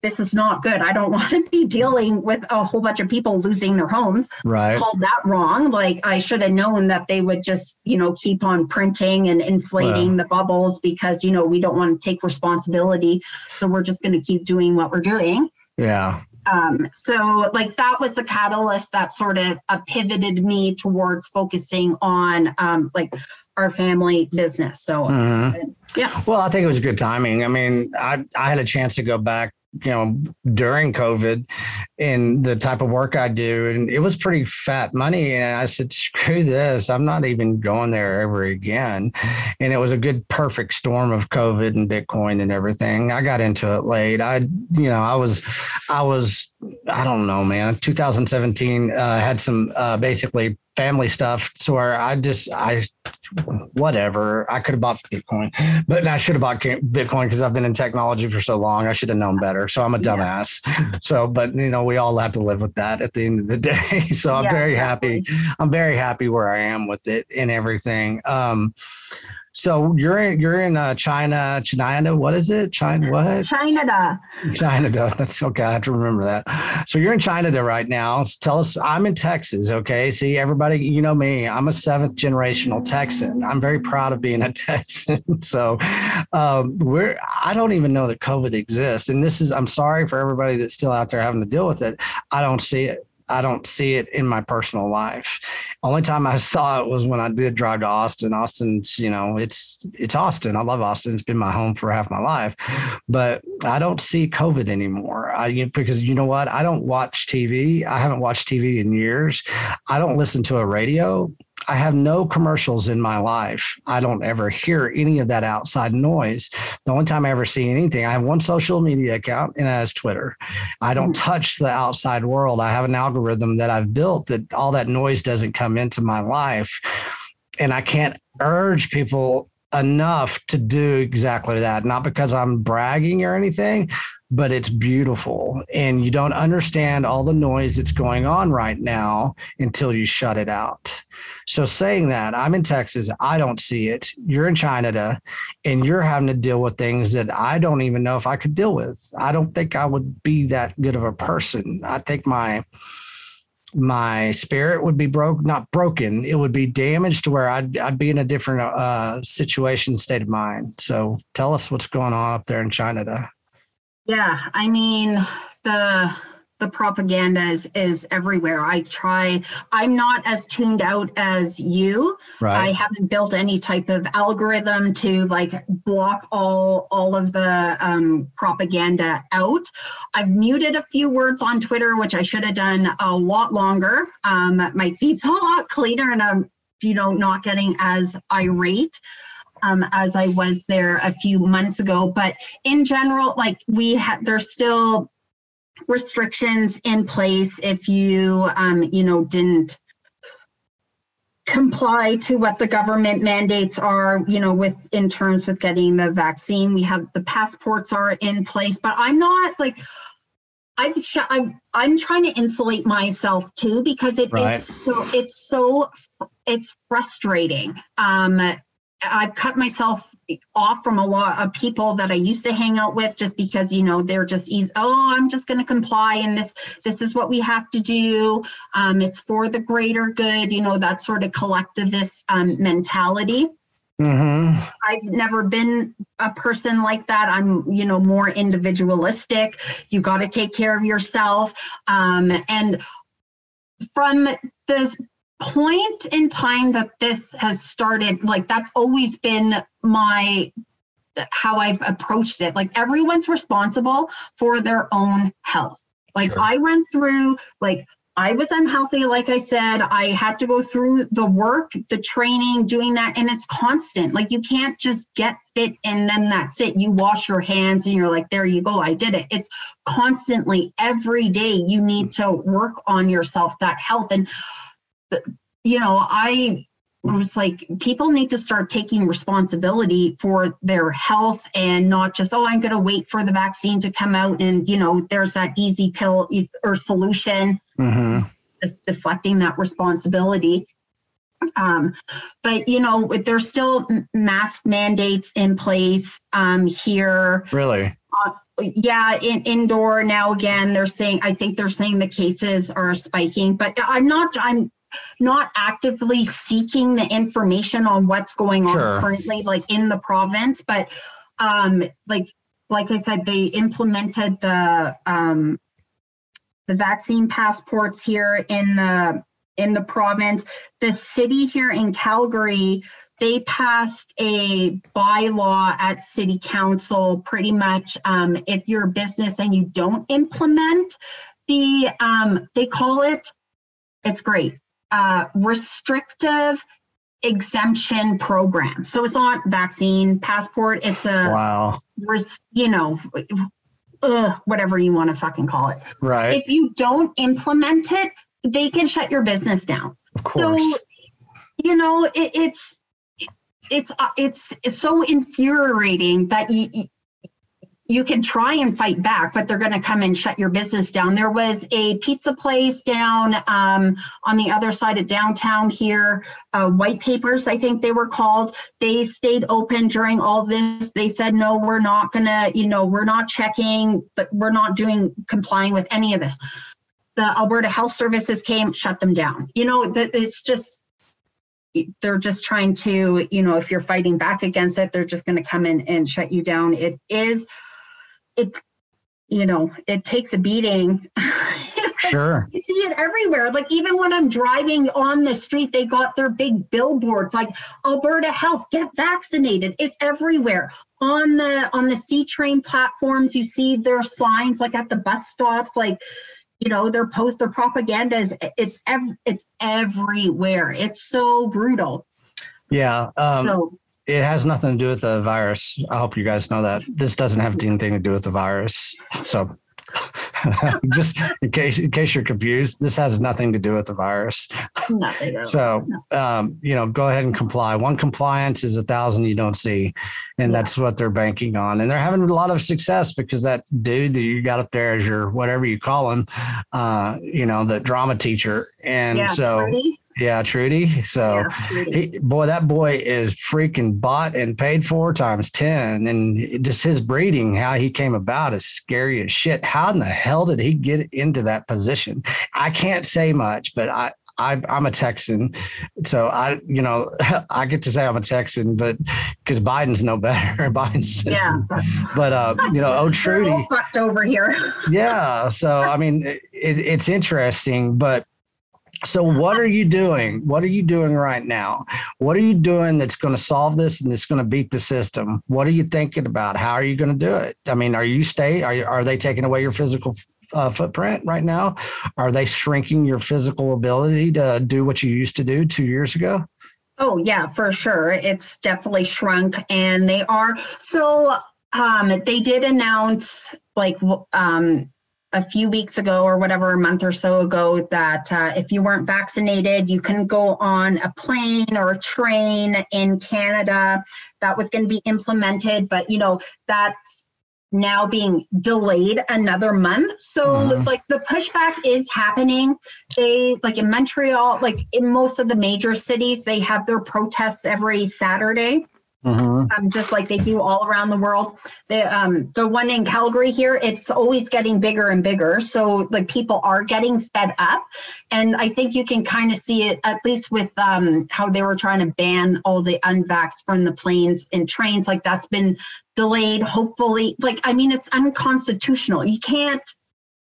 [SPEAKER 1] this is not good i don't want to be dealing with a whole bunch of people losing their homes
[SPEAKER 2] Right.
[SPEAKER 1] called that wrong. Like I should have known that they would just, you know, keep on printing and inflating the bubbles because, you know, we don't want to take responsibility. So we're just going to keep doing what we're doing.
[SPEAKER 2] Yeah.
[SPEAKER 1] Um, so like that was the catalyst that sort of uh, pivoted me towards focusing on um, like our family business. So
[SPEAKER 2] Mhm.
[SPEAKER 1] yeah.
[SPEAKER 2] Well, I think it was good timing. I mean, I I had a chance to go back, you know, during COVID, and the type of work I do, and it was pretty fat money. And I said, screw this, I'm not even going there ever again. And it was a good, perfect storm of COVID and Bitcoin and everything. I got into it late. I, you know, I was, I was, I don't know, man. 2017 uh, had some uh, basically family stuff, so where I just I whatever. I could have bought Bitcoin, but I should have bought Bitcoin because I've been in technology for so long. I should have known better. So I'm a
[SPEAKER 1] Yeah.
[SPEAKER 2] dumbass. So, but you know, we all have to live with that at the end of the day. So I'm
[SPEAKER 1] Yeah,
[SPEAKER 2] very
[SPEAKER 1] exactly.
[SPEAKER 2] happy. I'm very happy where I am with it and everything. Um, so you're in you're in uh, China, China. What is it? China what?
[SPEAKER 1] China.
[SPEAKER 2] China. That's okay. I have to remember that. So you're in China there right now. Tell us. I'm in Texas. Okay. See, everybody, you know me. I'm a seventh generational Texan. I'm very proud of being a Texan. So um, we're. I don't even know that COVID exists, and this is. I'm sorry for everybody that's still out there having to deal with it. I don't see it. I don't see it in my personal life. Only time I saw it was when I did drive to Austin. Austin's, you know, it's it's Austin. I love Austin. It's been my home for half my life, but I don't see COVID anymore. I because you know what? I don't watch TV. I haven't watched TV in years. I don't listen to a radio. I have no commercials in my life. I don't ever hear any of that outside noise. The only time I ever see anything, I have one social media account, and that is Twitter. I don't mm-hmm. touch the outside world. I have an algorithm that I've built that all that noise doesn't come into my life. And I can't urge people enough to do exactly that. Not because I'm bragging or anything, but it's beautiful. And you don't understand all the noise that's going on right now until you shut it out. So, saying that, I'm in Texas, I don't see it. You're in China, and you're having to deal with things that I don't even know if I could deal with. I don't think I would be that good of a person. I think my my spirit would be broke not broken it would be damaged to where i'd, I'd be in a different uh, situation state of mind so tell us what's going on up there in china
[SPEAKER 1] Yeah, I mean the the propaganda is, is everywhere. I try, I'm not as tuned out as you.
[SPEAKER 2] Right.
[SPEAKER 1] I haven't built any type of algorithm to like block all all of the um, propaganda out. I've muted a few words on Twitter, which I should have done a lot longer. Um, my feed's a lot cleaner, and I'm you know not getting as irate. Um, as I was there a few months ago, but in general, like we had, there's still restrictions in place if you, um, you know, didn't comply to what the government mandates are, you know, with in terms with getting the vaccine. We have the passports are in place, but I'm not like I've sh- I'm I'm trying to insulate myself too because it,
[SPEAKER 2] Right.
[SPEAKER 1] it's so it's so it's frustrating. Um, I've cut myself off from a lot of people that I used to hang out with just because you know they're just easy. Oh, I'm just going to comply, and this this is what we have to do. Um, it's for the greater good. You know that sort of collectivist um, mentality.
[SPEAKER 2] Mm-hmm.
[SPEAKER 1] I've never been a person like that. I'm, you know, more individualistic. You got to take care of yourself. Um, and from this point in time that this has started, like that's always been my how I've approached it. Like everyone's responsible for their own health. Like
[SPEAKER 2] Sure.
[SPEAKER 1] I went through like I was unhealthy, like I said. I had to go through the work, the training, doing that, and it's constant. Like you can't just get fit and then that's it. You wash your hands and you're like, there you go, I did it. It's constantly every day you need to work on yourself, that health. And you know, I was like, people need to start taking responsibility for their health and not just, oh, I'm going to wait for the vaccine to come out and, you know, there's that easy pill or solution
[SPEAKER 2] hmm
[SPEAKER 1] just deflecting that responsibility. Um, but you know, there's still mask mandates in place um, here.
[SPEAKER 2] Really?
[SPEAKER 1] Yeah, in indoor now again, they're saying I think they're saying the cases are spiking, but I'm not. I'm not actively seeking the information on what's going on
[SPEAKER 2] Sure.
[SPEAKER 1] currently, like in the province. But um, like like I said, they implemented the um, the vaccine passports here in the in the province. The city here in Calgary, they passed a bylaw at city council pretty much um, if you're a business and you don't implement the um, they call it it's great uh, restrictive exemption program so it's not vaccine passport it's a
[SPEAKER 2] Wow.
[SPEAKER 1] res- you know uh, whatever you want to fucking call it
[SPEAKER 2] Right.
[SPEAKER 1] if you don't implement it, they can shut your business down.
[SPEAKER 2] of course.
[SPEAKER 1] So, you know, it, it's it's uh, it's it's so infuriating that you you can try and fight back, but they're going to come and shut your business down. There was a pizza place down um, on the other side of downtown here, uh, White Papers, I think they were called. They stayed open during all this. They said, no, we're not going to, you know, we're not checking, but we're not doing complying with any of this. The Alberta Health Services came, shut them down. You know, it's just they're just trying to, you know, if you're fighting back against it, they're just going to come in and shut you down. It is, it, you know, it takes a beating.
[SPEAKER 2] Sure.
[SPEAKER 1] You see it everywhere. Like even when I'm driving on the street, they got their big billboards like Alberta Health, get vaccinated. It's everywhere. On the on the C train platforms, you see their signs like at the bus stops, like you know, their post their propaganda is it's ev- it's everywhere. It's so brutal.
[SPEAKER 2] Yeah. Um,
[SPEAKER 1] So
[SPEAKER 2] it has nothing to do with the virus. I hope you guys know that this doesn't have anything to do with the virus. So, just in case in case you're confused, this has nothing to do with the virus.
[SPEAKER 1] nothing.
[SPEAKER 2] So, um, you know, go ahead and comply. One compliance is a thousand you don't see, and
[SPEAKER 1] Yeah.
[SPEAKER 2] that's what they're banking on. And they're having a lot of success because that dude that you got up there as your whatever you call him, uh, you know, the drama teacher, and
[SPEAKER 1] yeah,
[SPEAKER 2] so
[SPEAKER 1] Trudy?
[SPEAKER 2] Yeah, Trudy. So.
[SPEAKER 1] yeah, Trudy.
[SPEAKER 2] He, boy, that boy is freaking bought and paid for times 10. And just his breeding, how he came about is scary as shit. How in the hell did he get into that position? I can't say much, but I, I, I'm a Texan, so I, you know, I get to say I'm a Texan, but because Biden's no better. Biden's just,
[SPEAKER 1] Yeah.
[SPEAKER 2] but uh, you know, oh Trudy,
[SPEAKER 1] fucked over here.
[SPEAKER 2] yeah. So I mean, it, it's interesting, but so what are you doing? What are you doing right now? What are you doing that's going to solve this and that's going to beat the system? What are you thinking about? How are you going to do it? I mean, are you stay? Are you, are they taking away your physical uh, footprint right now? Are they shrinking your physical ability to do what you used to do two years ago?
[SPEAKER 1] Oh yeah, for sure. It's definitely shrunk and they are so um they did announce like um a few weeks ago or whatever a month or so ago that uh, if you weren't vaccinated you can go on a plane or a train in canada. That was going to be implemented but you know that's now being delayed another month. So
[SPEAKER 2] Mhm.
[SPEAKER 1] like the pushback is happening. They like in montreal like in most of the major cities they have their protests every saturday
[SPEAKER 2] Mm-hmm.
[SPEAKER 1] um, just like they do all around the world. The um, the one in Calgary here, it's always getting bigger and bigger. So like people are getting fed up, and I think you can kind of see it at least with um, how they were trying to ban all the unvax from the planes and trains. Like that's been delayed. Hopefully, like I mean, it's unconstitutional. You can't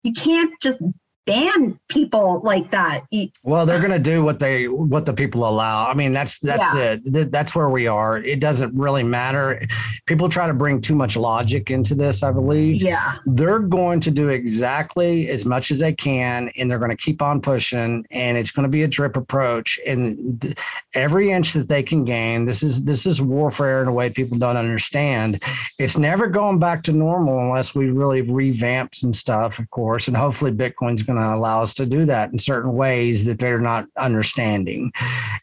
[SPEAKER 1] you can't just ban people like that.
[SPEAKER 2] Well, they're going to do what they what the people allow. I mean, that's that's
[SPEAKER 1] Yeah.
[SPEAKER 2] it. That's where we are. It doesn't really matter. People try to bring too much logic into this. I believe
[SPEAKER 1] yeah.
[SPEAKER 2] they're going to do exactly as much as they can, and they're going to keep on pushing. And it's going to be a drip approach. And every inch that they can gain, this is this is warfare in a way people don't understand. It's never going back to normal unless we really revamp some stuff, of course. And hopefully, Bitcoin's going to allow us to do that in certain ways that they're not understanding.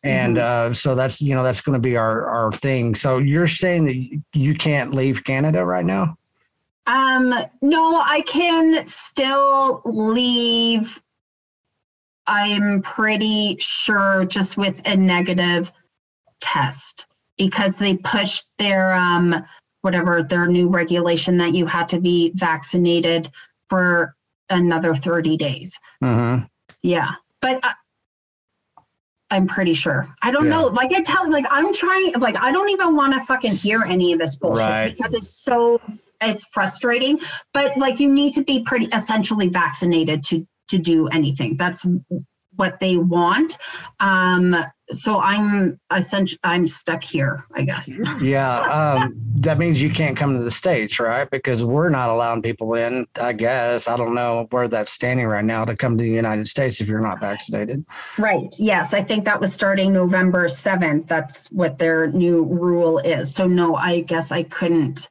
[SPEAKER 2] And uh, so that's you know that's going to be our our thing. So you're saying that you can't leave Canada right now?
[SPEAKER 1] Um, no, I can still leave. I'm pretty sure just with a negative test because they pushed their um whatever their new regulation that you had to be vaccinated for another 30 days.
[SPEAKER 2] Mm-hmm.
[SPEAKER 1] Yeah. But I, I'm pretty sure. I don't
[SPEAKER 2] Yeah.
[SPEAKER 1] know. Like I tell, like I'm trying. Like I don't even want to fucking hear any of this bullshit
[SPEAKER 2] Right.
[SPEAKER 1] because it's so it's frustrating. But like you need to be pretty essentially vaccinated to to do anything. That's what they want. Um. So I'm essentially I'm stuck here. I guess.
[SPEAKER 2] Yeah, um, that means you can't come to the states, right? Because we're not allowing people in. I guess I don't know where that's standing right now to come to the United States if you're not vaccinated.
[SPEAKER 1] Right. Yes, I think that was starting November 7th. That's what their new rule is. So, no, I guess I couldn't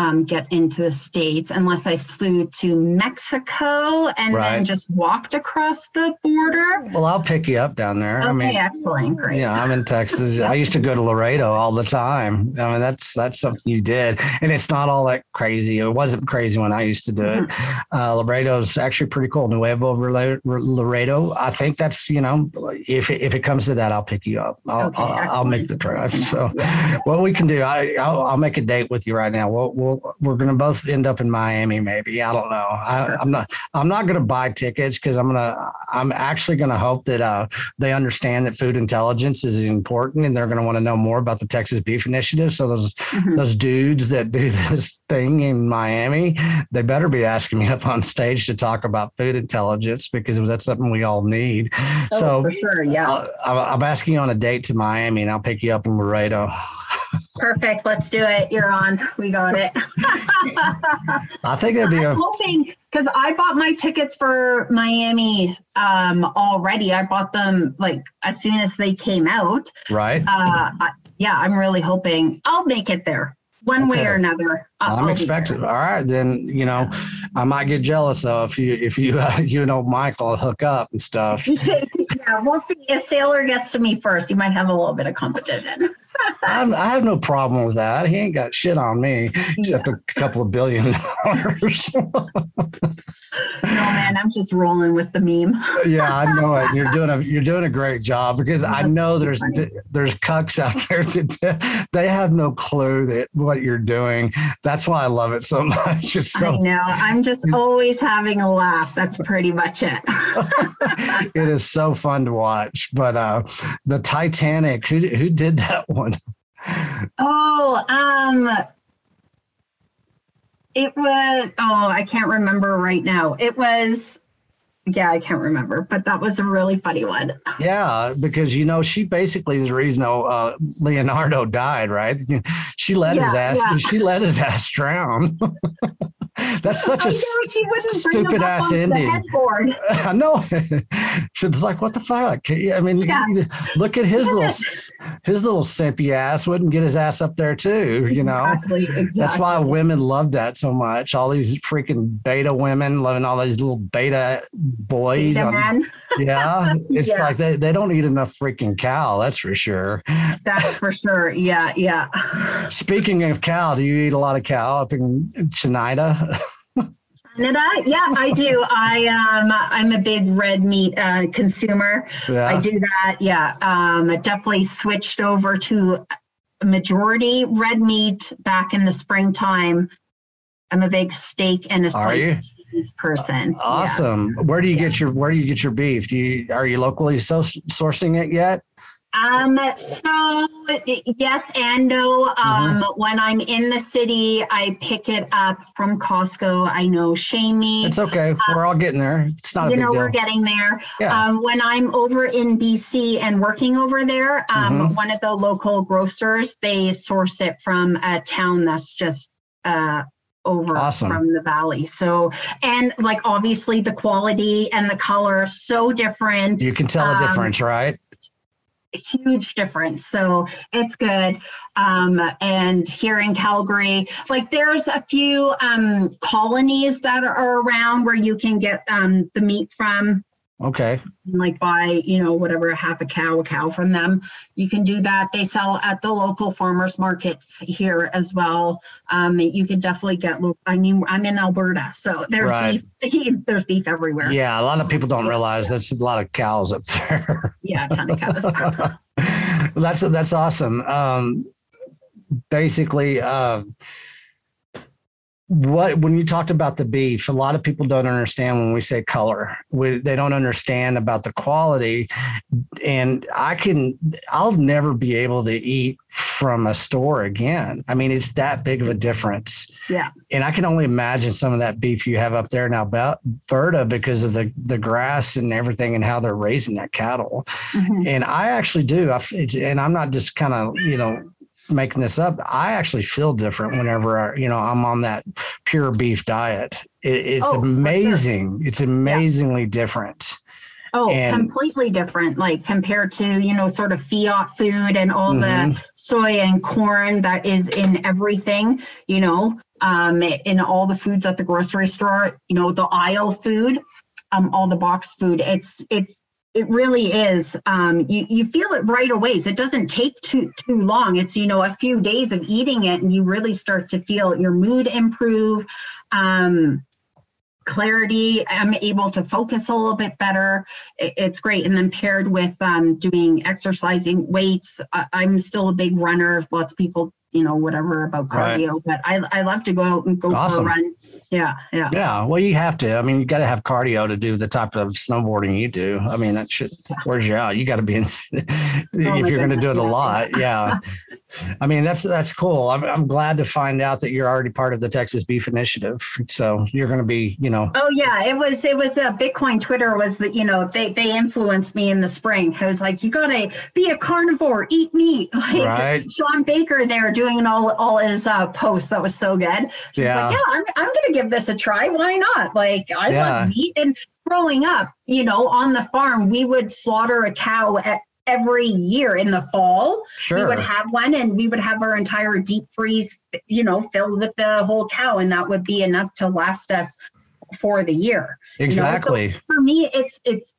[SPEAKER 1] um, get into the States unless I flew to Mexico and
[SPEAKER 2] Right.
[SPEAKER 1] then just walked across the border.
[SPEAKER 2] Well, I'll pick you up down there.
[SPEAKER 1] Okay,
[SPEAKER 2] I mean,
[SPEAKER 1] excellent. Great.
[SPEAKER 2] Yeah, I'm in Texas. I used to go to Laredo all the time. I mean, that's that's something you did, and it's not all that crazy. It wasn't crazy when I used to do it. Uh, Laredo's actually pretty cool. Nuevo Laredo. I think that's you know, if it, if it comes to that, I'll pick you up. I'll
[SPEAKER 1] Okay,
[SPEAKER 2] I'll, I'll make the drive. So, what we can do, I I'll, I'll make a date with you right now. We'll, we'll we're gonna both end up in Miami, maybe. I don't know. I, I'm not I'm not gonna buy tickets because I'm gonna I'm actually gonna hope that uh they understand that food intelligence is important and they're going to want to know more about the Texas Beef Initiative. So those
[SPEAKER 1] Mhm.
[SPEAKER 2] those dudes that do this thing in Miami, they better be asking me up on stage to talk about food intelligence because that's something we all need.
[SPEAKER 1] Oh,
[SPEAKER 2] so
[SPEAKER 1] for sure. Yeah.
[SPEAKER 2] I'll, I'll- I'm asking you on a date to Miami and I'll pick you up in Laredo.
[SPEAKER 1] Perfect. Let's do it. You're on. We got it.
[SPEAKER 2] I think that'd be a
[SPEAKER 1] I'm hoping because I bought my tickets for Miami um, already. I bought them like as soon as they came out.
[SPEAKER 2] right.
[SPEAKER 1] uh, I- yeah, I'm really hoping I'll make it there one way or another. I'll
[SPEAKER 2] I'm expecting. All right, then you know, I might get jealous though if you if you uh, you know Michael hook up and stuff.
[SPEAKER 1] yeah, we'll see. If Saylor gets to me first, you might have a little bit of competition.
[SPEAKER 2] I'm, I have no problem with that. He ain't got shit on me except yeah. a couple of billion dollars.
[SPEAKER 1] no man, I'm just rolling with the meme.
[SPEAKER 2] yeah, I know it. You're doing a you're doing a great job because That's I know there's funny. there's cucks out there that they have no clue that what you're doing. That's why I love it so much. It's so,
[SPEAKER 1] I know. I'm just always having a laugh. That's pretty much it.
[SPEAKER 2] it is so fun to watch. But uh the Titanic, who who did that one?
[SPEAKER 1] Oh, um it was, oh, I can't remember right now. It was, yeah, I can't remember, but that was a really funny one.
[SPEAKER 2] Yeah, because you know she basically is the reason uh, Leonardo died, right? She let yeah, his ass. Yeah. She let his ass drown. That's such a stupid ass ending. I know. She's like, what the fuck? I mean, yeah. look at his little his little simpy ass wouldn't get his ass up there too. You know, exactly, exactly. That's why women love that so much. All these freaking beta women loving all these little beta boys. Beta on, yeah, it's yeah. like they, they don't eat enough freaking cow. That's for sure.
[SPEAKER 1] That's for sure. Yeah, yeah.
[SPEAKER 2] Speaking of cow, do you eat a lot of cow up in Canada?
[SPEAKER 1] Canada? Yeah, I do. I um I'm a big red meat uh, consumer. Yeah. I do that. Yeah. Um definitely switched over to majority red meat back in the springtime. I'm a big steak and a sliced cheese person.
[SPEAKER 2] Awesome. Yeah. Where do you yeah. get your where do you get your beef? Do you are you locally so, sourcing it yet?
[SPEAKER 1] Um, so yes and no. Um, mm-hmm. when I'm in the city, I pick it up from Costco. I know Shamey.
[SPEAKER 2] It's okay. Um, we're all getting there. It's not
[SPEAKER 1] you
[SPEAKER 2] know,
[SPEAKER 1] we're getting there. Yeah. Um, when I'm over in BC and working over there, um, mm-hmm. one of the local grocers, they source it from a town that's just uh over awesome. from the valley. So, and like obviously the quality and the color so different.
[SPEAKER 2] You can tell um, the difference, right?
[SPEAKER 1] Huge difference. So it's good. Um, and here in Calgary, like there's a few um, colonies that are around where you can get um, the meat from.
[SPEAKER 2] Okay.
[SPEAKER 1] Like buy, you know, whatever, half a cow, a cow from them. You can do that. They sell at the local farmers markets here as well. Um, you can definitely get. I mean, I'm in Alberta, so there's right. beef. There's beef everywhere.
[SPEAKER 2] Yeah, a lot of people don't realize that's a lot of cows up there.
[SPEAKER 1] yeah, a ton of cows.
[SPEAKER 2] that's that's awesome. Um, basically. Uh, what when you talked about the beef a lot of people don't understand when we say color. We, they don't understand about the quality. And i can i'll never be able to eat from a store again. I mean it's that big of a difference.
[SPEAKER 1] Yeah.
[SPEAKER 2] And i can only imagine some of that beef you have up there in alberta because of the the grass and everything and how they're raising that cattle. Mm-hmm. and i actually do. I, and i'm not just kind of you know making this up. I actually feel different whenever I, you know I'm on that pure beef diet. It, it's oh, amazing. Sure. It's amazingly yeah. different.
[SPEAKER 1] Oh, and, completely different, like compared to, you know, sort of fiat food and all mm-hmm. the soy and corn that is in everything, you know, um, in all the foods at the grocery store, you know, the aisle food, um, all the box food. It's it's it really is. Um, you, you feel it right away. So it doesn't take too too long. It's you know a few days of eating it, and you really start to feel your mood improve, um, clarity. I'm able to focus a little bit better. It, it's great. And then paired with um, doing exercising weights, I, I'm still a big runner. Lots of people, you know, whatever about cardio, right. but I I love to go out and go awesome. for a run yeah, yeah.
[SPEAKER 2] Yeah. Well, you have to. I mean, you got to have cardio to do the type of snowboarding you do. I mean, that should where's you out. You got to be in oh if you're going to do it a lot. Yeah. I mean, that's that's cool. I'm, I'm glad to find out that you're already part of the Texas Beef Initiative. So you're going to be, you know.
[SPEAKER 1] Oh yeah, it was it was a uh, Bitcoin Twitter was that you know they they influenced me in the spring. I was like, you got to be a carnivore, eat meat. Like right. Shawn Baker there doing all all his uh, posts. That was so good. She's yeah. like, yeah, I'm I'm going to give this a try. Why not? Like I yeah. love meat and growing up, you know, on the farm, we would slaughter a cow at every year in the fall. Sure. We would have one and we would have our entire deep freeze, you know, filled with the whole cow, and that would be enough to last us for the year.
[SPEAKER 2] Exactly.
[SPEAKER 1] You know? so for me, it's it's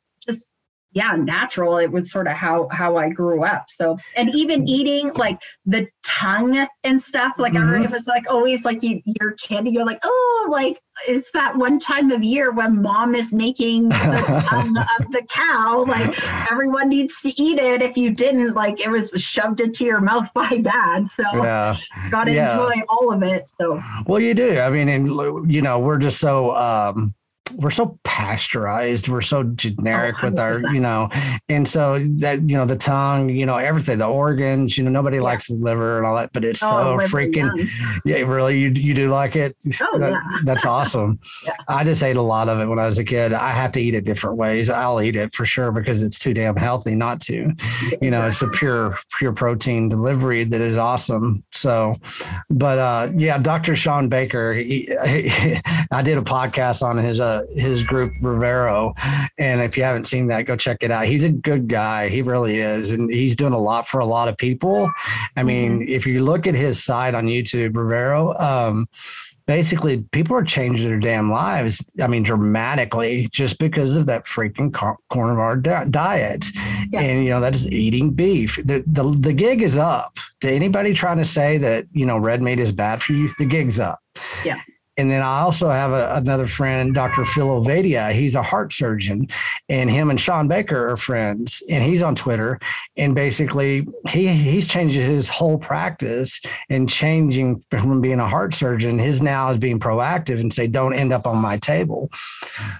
[SPEAKER 1] yeah natural. It was sort of how how i grew up. So and even eating like the tongue and stuff like mm-hmm. it was like always like you, you're a kid and you're like oh like it's that one time of year when mom is making the tongue of the cow like everyone needs to eat it. If you didn't like it was shoved into your mouth by dad. So yeah. gotta yeah. enjoy all of it so.
[SPEAKER 2] Well you do. I mean and you know we're just so um we're so pasteurized we're so generic oh, with our you know and so that you know the tongue you know everything the organs you know nobody yeah. likes the liver and all that but it's oh, so freaking yeah really? You you do like it?
[SPEAKER 1] Oh, that, yeah.
[SPEAKER 2] that's awesome. Yeah. i just ate a lot of it when i was a kid. I have to eat it different ways. I'll eat it for sure because it's too damn healthy not to. You know it's a pure pure protein delivery that is awesome. So but uh yeah dr Shawn Baker he, he, i did a podcast on his uh his group Revero, and if you haven't seen that, go check it out. He's a good guy. He really is, and he's doing a lot for a lot of people. I mean, mm-hmm. if you look at his site on YouTube, Revero. Um, basically people are changing their damn lives i mean dramatically just because of that freaking carnivore diet yeah. and you know that's eating beef the, the the gig is up to anybody trying to say that you know red meat is bad for you the gig's up
[SPEAKER 1] yeah
[SPEAKER 2] and then I also have a, another friend, Dr. Phil Ovadia. He's a heart surgeon, and him and Shawn Baker are friends. And he's on Twitter. And basically, he he's changed his whole practice and changing from being a heart surgeon. His now is being proactive and say, "Don't end up on my table."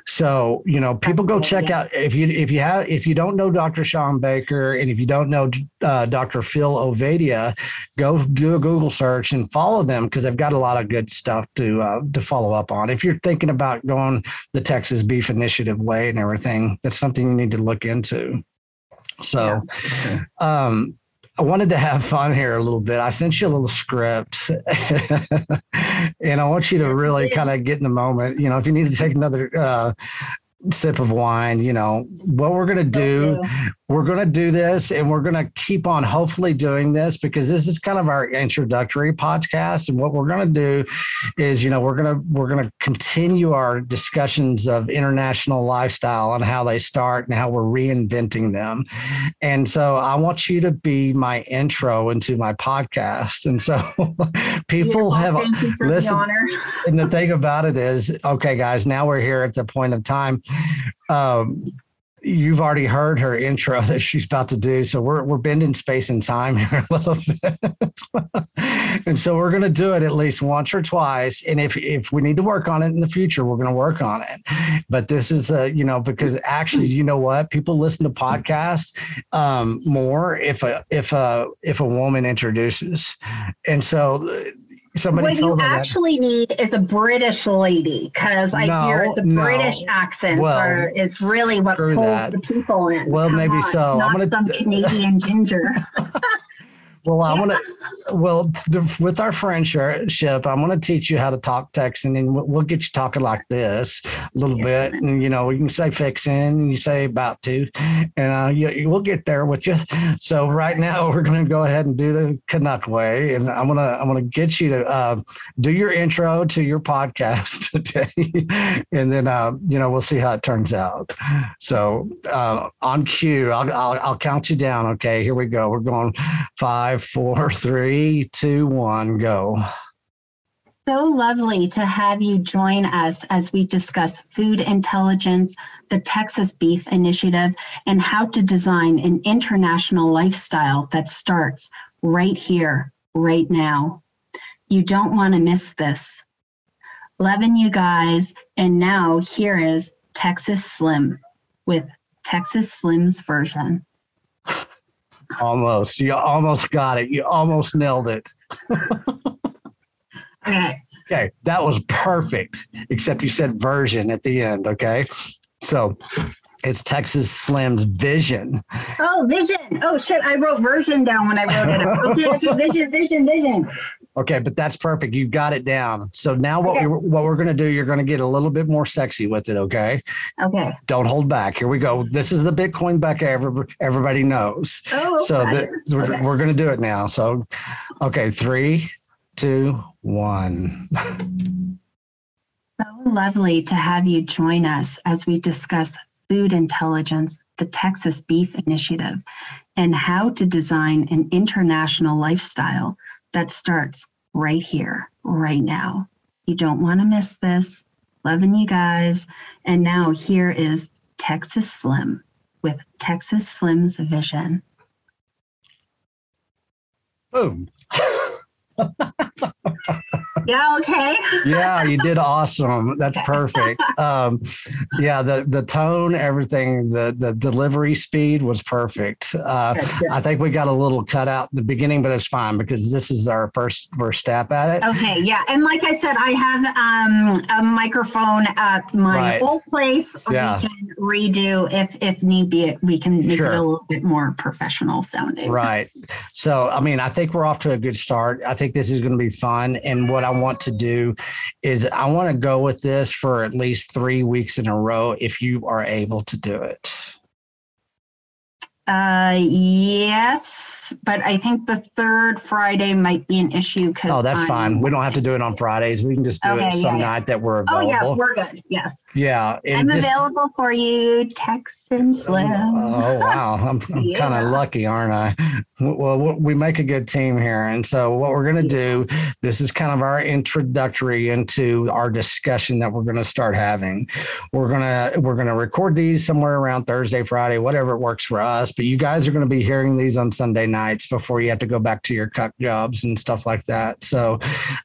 [SPEAKER 2] So you know, people go check out if you if you have if you don't know Dr. Shawn Baker and if you don't know uh, Dr. Phil Ovadia, go do a Google search and follow them because they've got a lot of good stuff to. Uh, to follow up on. If you're thinking about going the Texas Beef Initiative way and everything, that's something you need to look into. So, yeah. um, I wanted to have fun here a little bit. I sent you a little script, and I want you to really kind of get in the moment. You know, if you need to take another uh, sip of wine, you know, what we're going to do, we're going to do this and we're going to keep on hopefully doing this because this is kind of our introductory podcast. And what we're going to do is, you know, we're going to, we're going to continue our discussions of international lifestyle and how they start and how we're reinventing them. And so I want you to be my intro into my podcast. And so people yeah, have listened. And the thing about it is, okay, guys, now we're here at the point of time um, you've already heard her intro that she's about to do. So we're we're bending space and time here a little bit. and so we're gonna do it at least once or twice. And if if we need to work on it in the future, we're gonna work on it. But this is a, you know, because actually, you know what? People listen to podcasts um, more if a if a if a woman introduces. And so Somebody
[SPEAKER 1] what you actually that. need is a British lady because I no, hear the no. British accents well, are is really what pulls that. the people in.
[SPEAKER 2] Well, Come maybe on, so.
[SPEAKER 1] I'm gonna some Canadian ginger.
[SPEAKER 2] Well, I want to. Well, the, with our friendship, I'm going to teach you how to talk Texan, and we'll, we'll get you talking like this a little yeah. bit. And you know, we can say fixing, and you say about to, and uh, you, we'll get there with you. So right now, we're going to go ahead and do the Canuck way, and I'm gonna I'm gonna get you to uh, do your intro to your podcast today, and then uh, you know we'll see how it turns out. So uh, on cue, I'll, I'll I'll count you down. Okay, here we go. We're going five five, four, three, two, one, go.
[SPEAKER 1] So lovely to have you join us as we discuss food intelligence, the Texas Beef Initiative, and how to design an international lifestyle that starts right here, right now. You don't want to miss this. Loving you guys. And now here is Texas Slim with Texas Slim's version.
[SPEAKER 2] Almost. You almost got it. You almost nailed it.
[SPEAKER 1] okay.
[SPEAKER 2] Okay. That was perfect, except you said version at the end. Okay. So it's Texas Slim's vision.
[SPEAKER 1] Oh, vision. Oh, shit. I wrote version down when I wrote it. Okay. okay. Vision, vision, vision.
[SPEAKER 2] Okay, but that's perfect. You've got it down. So now what okay. we what we're going to do, you're going to get a little bit more sexy with it. Okay.
[SPEAKER 1] Okay.
[SPEAKER 2] Don't hold back. Here we go. This is the Bitcoin Becca every, everybody knows.
[SPEAKER 1] Oh, okay.
[SPEAKER 2] So the, we're, okay. we're going to do it now. So, okay, three, two, one.
[SPEAKER 1] so lovely to have you join us as we discuss food intelligence, the Texas Beef Initiative, and how to design an international lifestyle that starts right here, right now. You don't want to miss this. Loving you guys. And now here is Texas Slim with Texas Slim's vision.
[SPEAKER 2] Boom.
[SPEAKER 1] yeah okay.
[SPEAKER 2] Yeah you did awesome. That's perfect. Um, yeah the the tone everything the the delivery speed was perfect. Uh, i think we got a little cut out at the beginning but it's fine because this is our first first step at it.
[SPEAKER 1] Okay yeah and like i said i have um, a microphone at my right. old place yeah. we can redo if if need be we can make sure. it a little bit more professional sounding.
[SPEAKER 2] Right. So i mean i think we're off to a good start. I think this is going to be fun. And what I want to do is I want to go with this for at least three weeks in a row if you are able to do it.
[SPEAKER 1] Uh, yes, but I think the third Friday might be an issue because.
[SPEAKER 2] Oh, that's I'm, fine. We don't have to do it on Fridays. We can just do okay, it some yeah, night yeah. that we're available. Oh yeah,
[SPEAKER 1] we're good. Yes.
[SPEAKER 2] Yeah,
[SPEAKER 1] I'm available for you, Texan Slim.
[SPEAKER 2] Oh wow, I'm, I'm yeah. kind of lucky, aren't I? Well, we make a good team here, and so what we're going to do, this is kind of our introductory into our discussion that we're going to start having. We're gonna we're gonna record these somewhere around Thursday, Friday, whatever it works for us. You guys are going to be hearing these on Sunday nights before you have to go back to your cut jobs and stuff like that. So,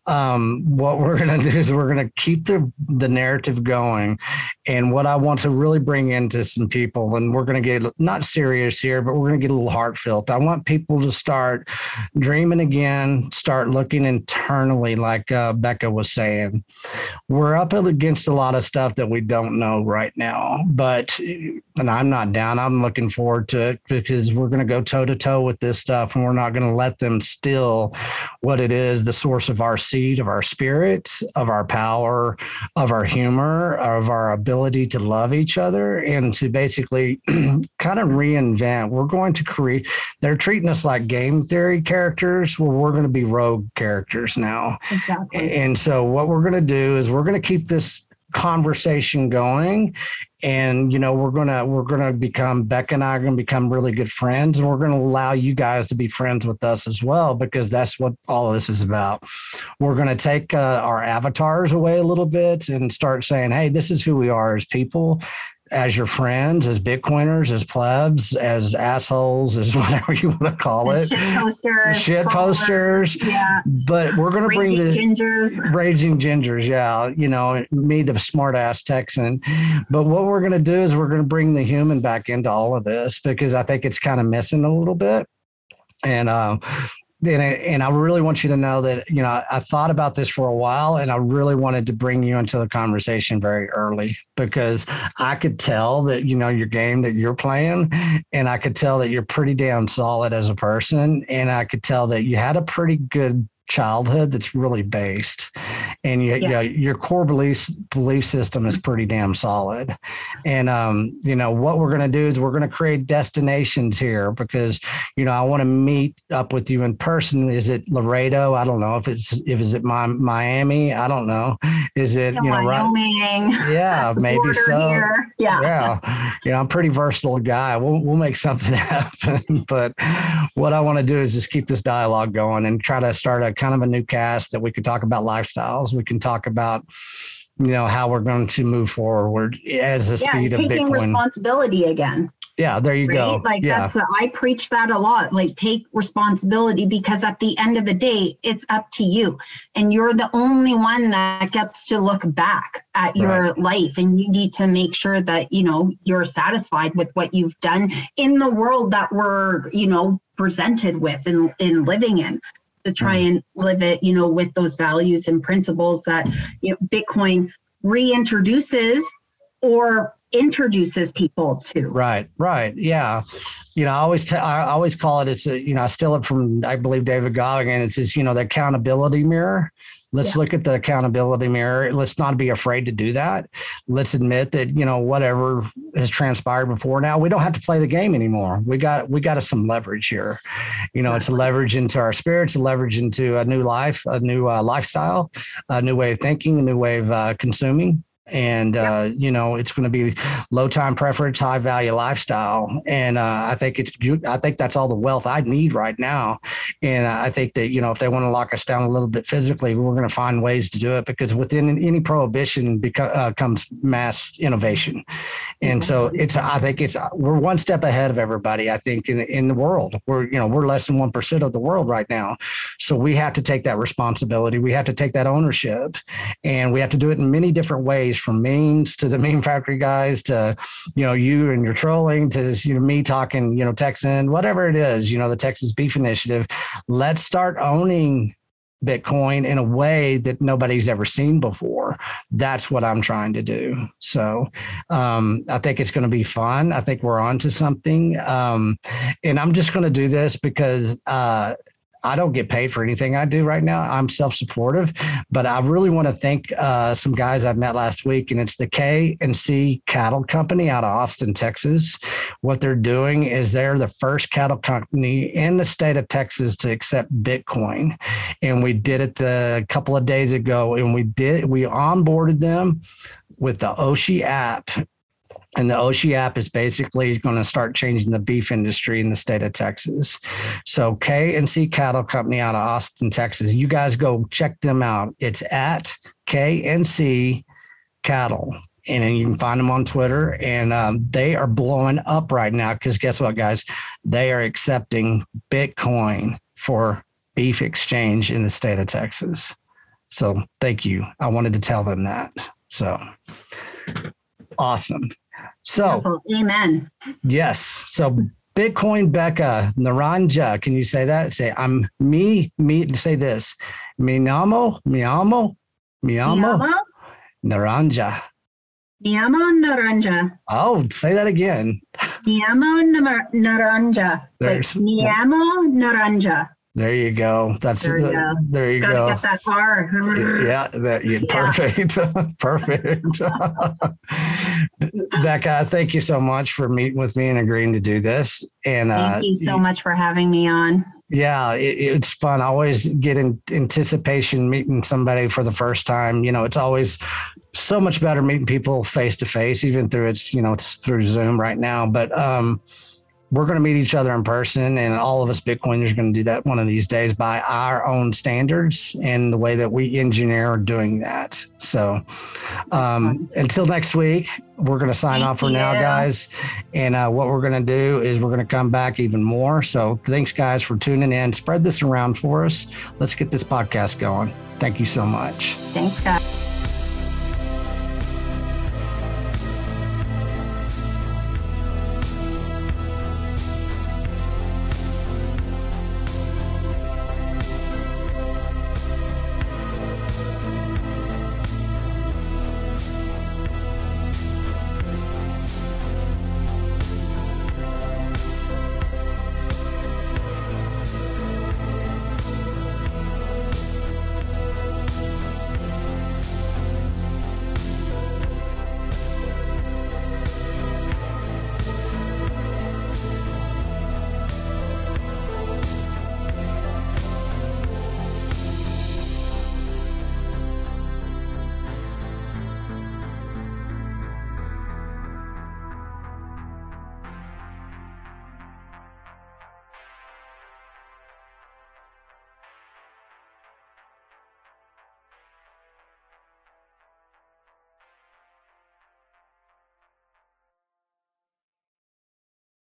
[SPEAKER 2] um, what we're going to do is we're going to keep the the narrative going and what I want to really bring into some people, and we're going to get not serious here, but we're going to get a little heartfelt. I want people to start dreaming again, start looking internally, like uh, Becca was saying. We're up against a lot of stuff that we don't know right now, but, and I'm not down. I'm looking forward to because we're going to go toe to toe with this stuff and we're not going to let them steal what it is the source of our seed, of our spirit, of our power, of our humor, of of our ability to love each other and to basically kind of reinvent. We're going to create, they're treating us like game theory characters. Well, we're going to be rogue characters now. Exactly. And so, what we're going to do is we're going to keep this conversation going. And you know we're gonna we're gonna become Beck and I are gonna become really good friends and we're gonna allow you guys to be friends with us as well because that's what all this is about. We're gonna take uh, our avatars away a little bit and start saying hey this is who we are as people as your friends, as Bitcoiners, as plebs, as assholes, as whatever you want to call it.
[SPEAKER 1] Shit posters.
[SPEAKER 2] Shit posters.
[SPEAKER 1] Yeah.
[SPEAKER 2] But we're going to bring the
[SPEAKER 1] gingers.
[SPEAKER 2] Raging gingers. Yeah. You know, me, the smart ass Texan. But what we're going to do is we're going to bring the human back into all of this because I think it's kind of missing a little bit. And uh, and I, and I really want you to know that you know I, thought about this for a while and I really wanted to bring you into the conversation very early because I could tell that you know your game that you're playing and I could tell that you're pretty damn solid as a person and I could tell that you had a pretty good childhood that's really based. And you, yeah. you know, your core belief belief system is pretty damn solid. And um, you know what we're going to do is we're going to create destinations here because you know i want to meet up with you in person. Is it laredo? I don't know. If it's if is it my, miami? I don't know. Is it you know
[SPEAKER 1] Wyoming,
[SPEAKER 2] right yeah maybe so.
[SPEAKER 1] here. yeah.
[SPEAKER 2] Yeah. You know i'm pretty versatile guy. We'll, we'll make something happen. But what i want to do is just keep this dialogue going and try to start a kind of a new cast that we could talk about lifestyles. We can talk about you know how we're going to move forward as the yeah, speed of
[SPEAKER 1] taking responsibility again.
[SPEAKER 2] Yeah, there you right? go.
[SPEAKER 1] Like
[SPEAKER 2] yeah.
[SPEAKER 1] that's a, I preach that a lot. Like take responsibility because at the end of the day, it's up to you, and you're the only one that gets to look back at your right. life, and you need to make sure that you know you're satisfied with what you've done in the world that we're you know presented with and in living in to try mm. and live it, you know, with those values and principles that you know Bitcoin reintroduces or introduces people to.
[SPEAKER 2] Right, right, yeah. You know, I always t- I always call it. It's a, you know I steal it from I believe David Goggin. It's says you know the accountability mirror. Let's yeah. look at the accountability mirror. Let's not be afraid to do that. Let's admit that you know whatever has transpired before. Now we don't have to play the game anymore. We got we got some leverage here. You know, it's a leverage into our spirits, a leverage into a new life, a new uh, lifestyle, a new way of thinking, a new way of uh, consuming and uh, you know it's going to be low time preference high value lifestyle. And uh, i think it's i think that's all the wealth i need right now. And i think that you know if they want to lock us down a little bit physically we're going to find ways to do it because within any prohibition beca- uh, comes mass innovation. And so it's i think it's we're one step ahead of everybody i think in, in the world. We're you know we're less than 1% of the world right now. So we have to take that responsibility. We have to take that ownership. And we have to do it in many different ways from memes to the meme factory guys to you know you and your trolling to you know me talking you know Texan whatever it is you know the Texas Beef Initiative. Let's start owning Bitcoin in a way that nobody's ever seen before. That's what I'm trying to do. So um, I think it's going to be fun. I think we're on to something. Um, and I'm just going to do this because uh, I don't get paid for anything I do right now. I'm self supportive, but I really want to thank uh, some guys I've met last week, and it's the K and C Cattle Company out of Austin, Texas. What they're doing is they're the first cattle company in the state of Texas to accept Bitcoin, and we did it a couple of days ago, and we did we onboarded them with the Oshi app and the Oshi app is basically going to start changing the beef industry in the state of Texas. So K and C Cattle Company out of Austin, Texas. You guys go check them out. It's at K and C Cattle. And you can find them on Twitter, and um, they are blowing up right now. Because guess what, guys? They are accepting Bitcoin for beef exchange in the state of Texas. So thank you. I wanted to tell them that. So awesome. So,
[SPEAKER 1] amen.
[SPEAKER 2] Yes. So, Bitcoin Becca Naranja, can you say that? Say, I'm me, me, say this. Mi llamo, mi amo, mi amo, Naranja.
[SPEAKER 1] Mi amo Naranja.
[SPEAKER 2] Oh, say that again.
[SPEAKER 1] Mi amo Naranja.
[SPEAKER 2] There's,
[SPEAKER 1] mi amo Naranja.
[SPEAKER 2] There you go. That's there you, go. There you go.
[SPEAKER 1] Get that far.
[SPEAKER 2] yeah, that, yeah, yeah. perfect. perfect. Becca, thank you so much for meeting with me and agreeing to do this. And
[SPEAKER 1] thank uh, you so much for having me on.
[SPEAKER 2] Yeah, it, it's fun. I always get in anticipation meeting somebody for the first time. You know, it's always so much better meeting people face to face, even through it's you know it's through Zoom right now. But um, we're going to meet each other in person and all of us bitcoiners are going to do that one of these days by our own standards and the way that we engineer doing that. So um, until next week we're going to sign Thank off for you. now guys. And uh, what we're going to do is we're going to come back even more. So thanks guys for tuning in. Spread this around for us. Let's get this podcast going. Thank you so much.
[SPEAKER 1] Thanks guys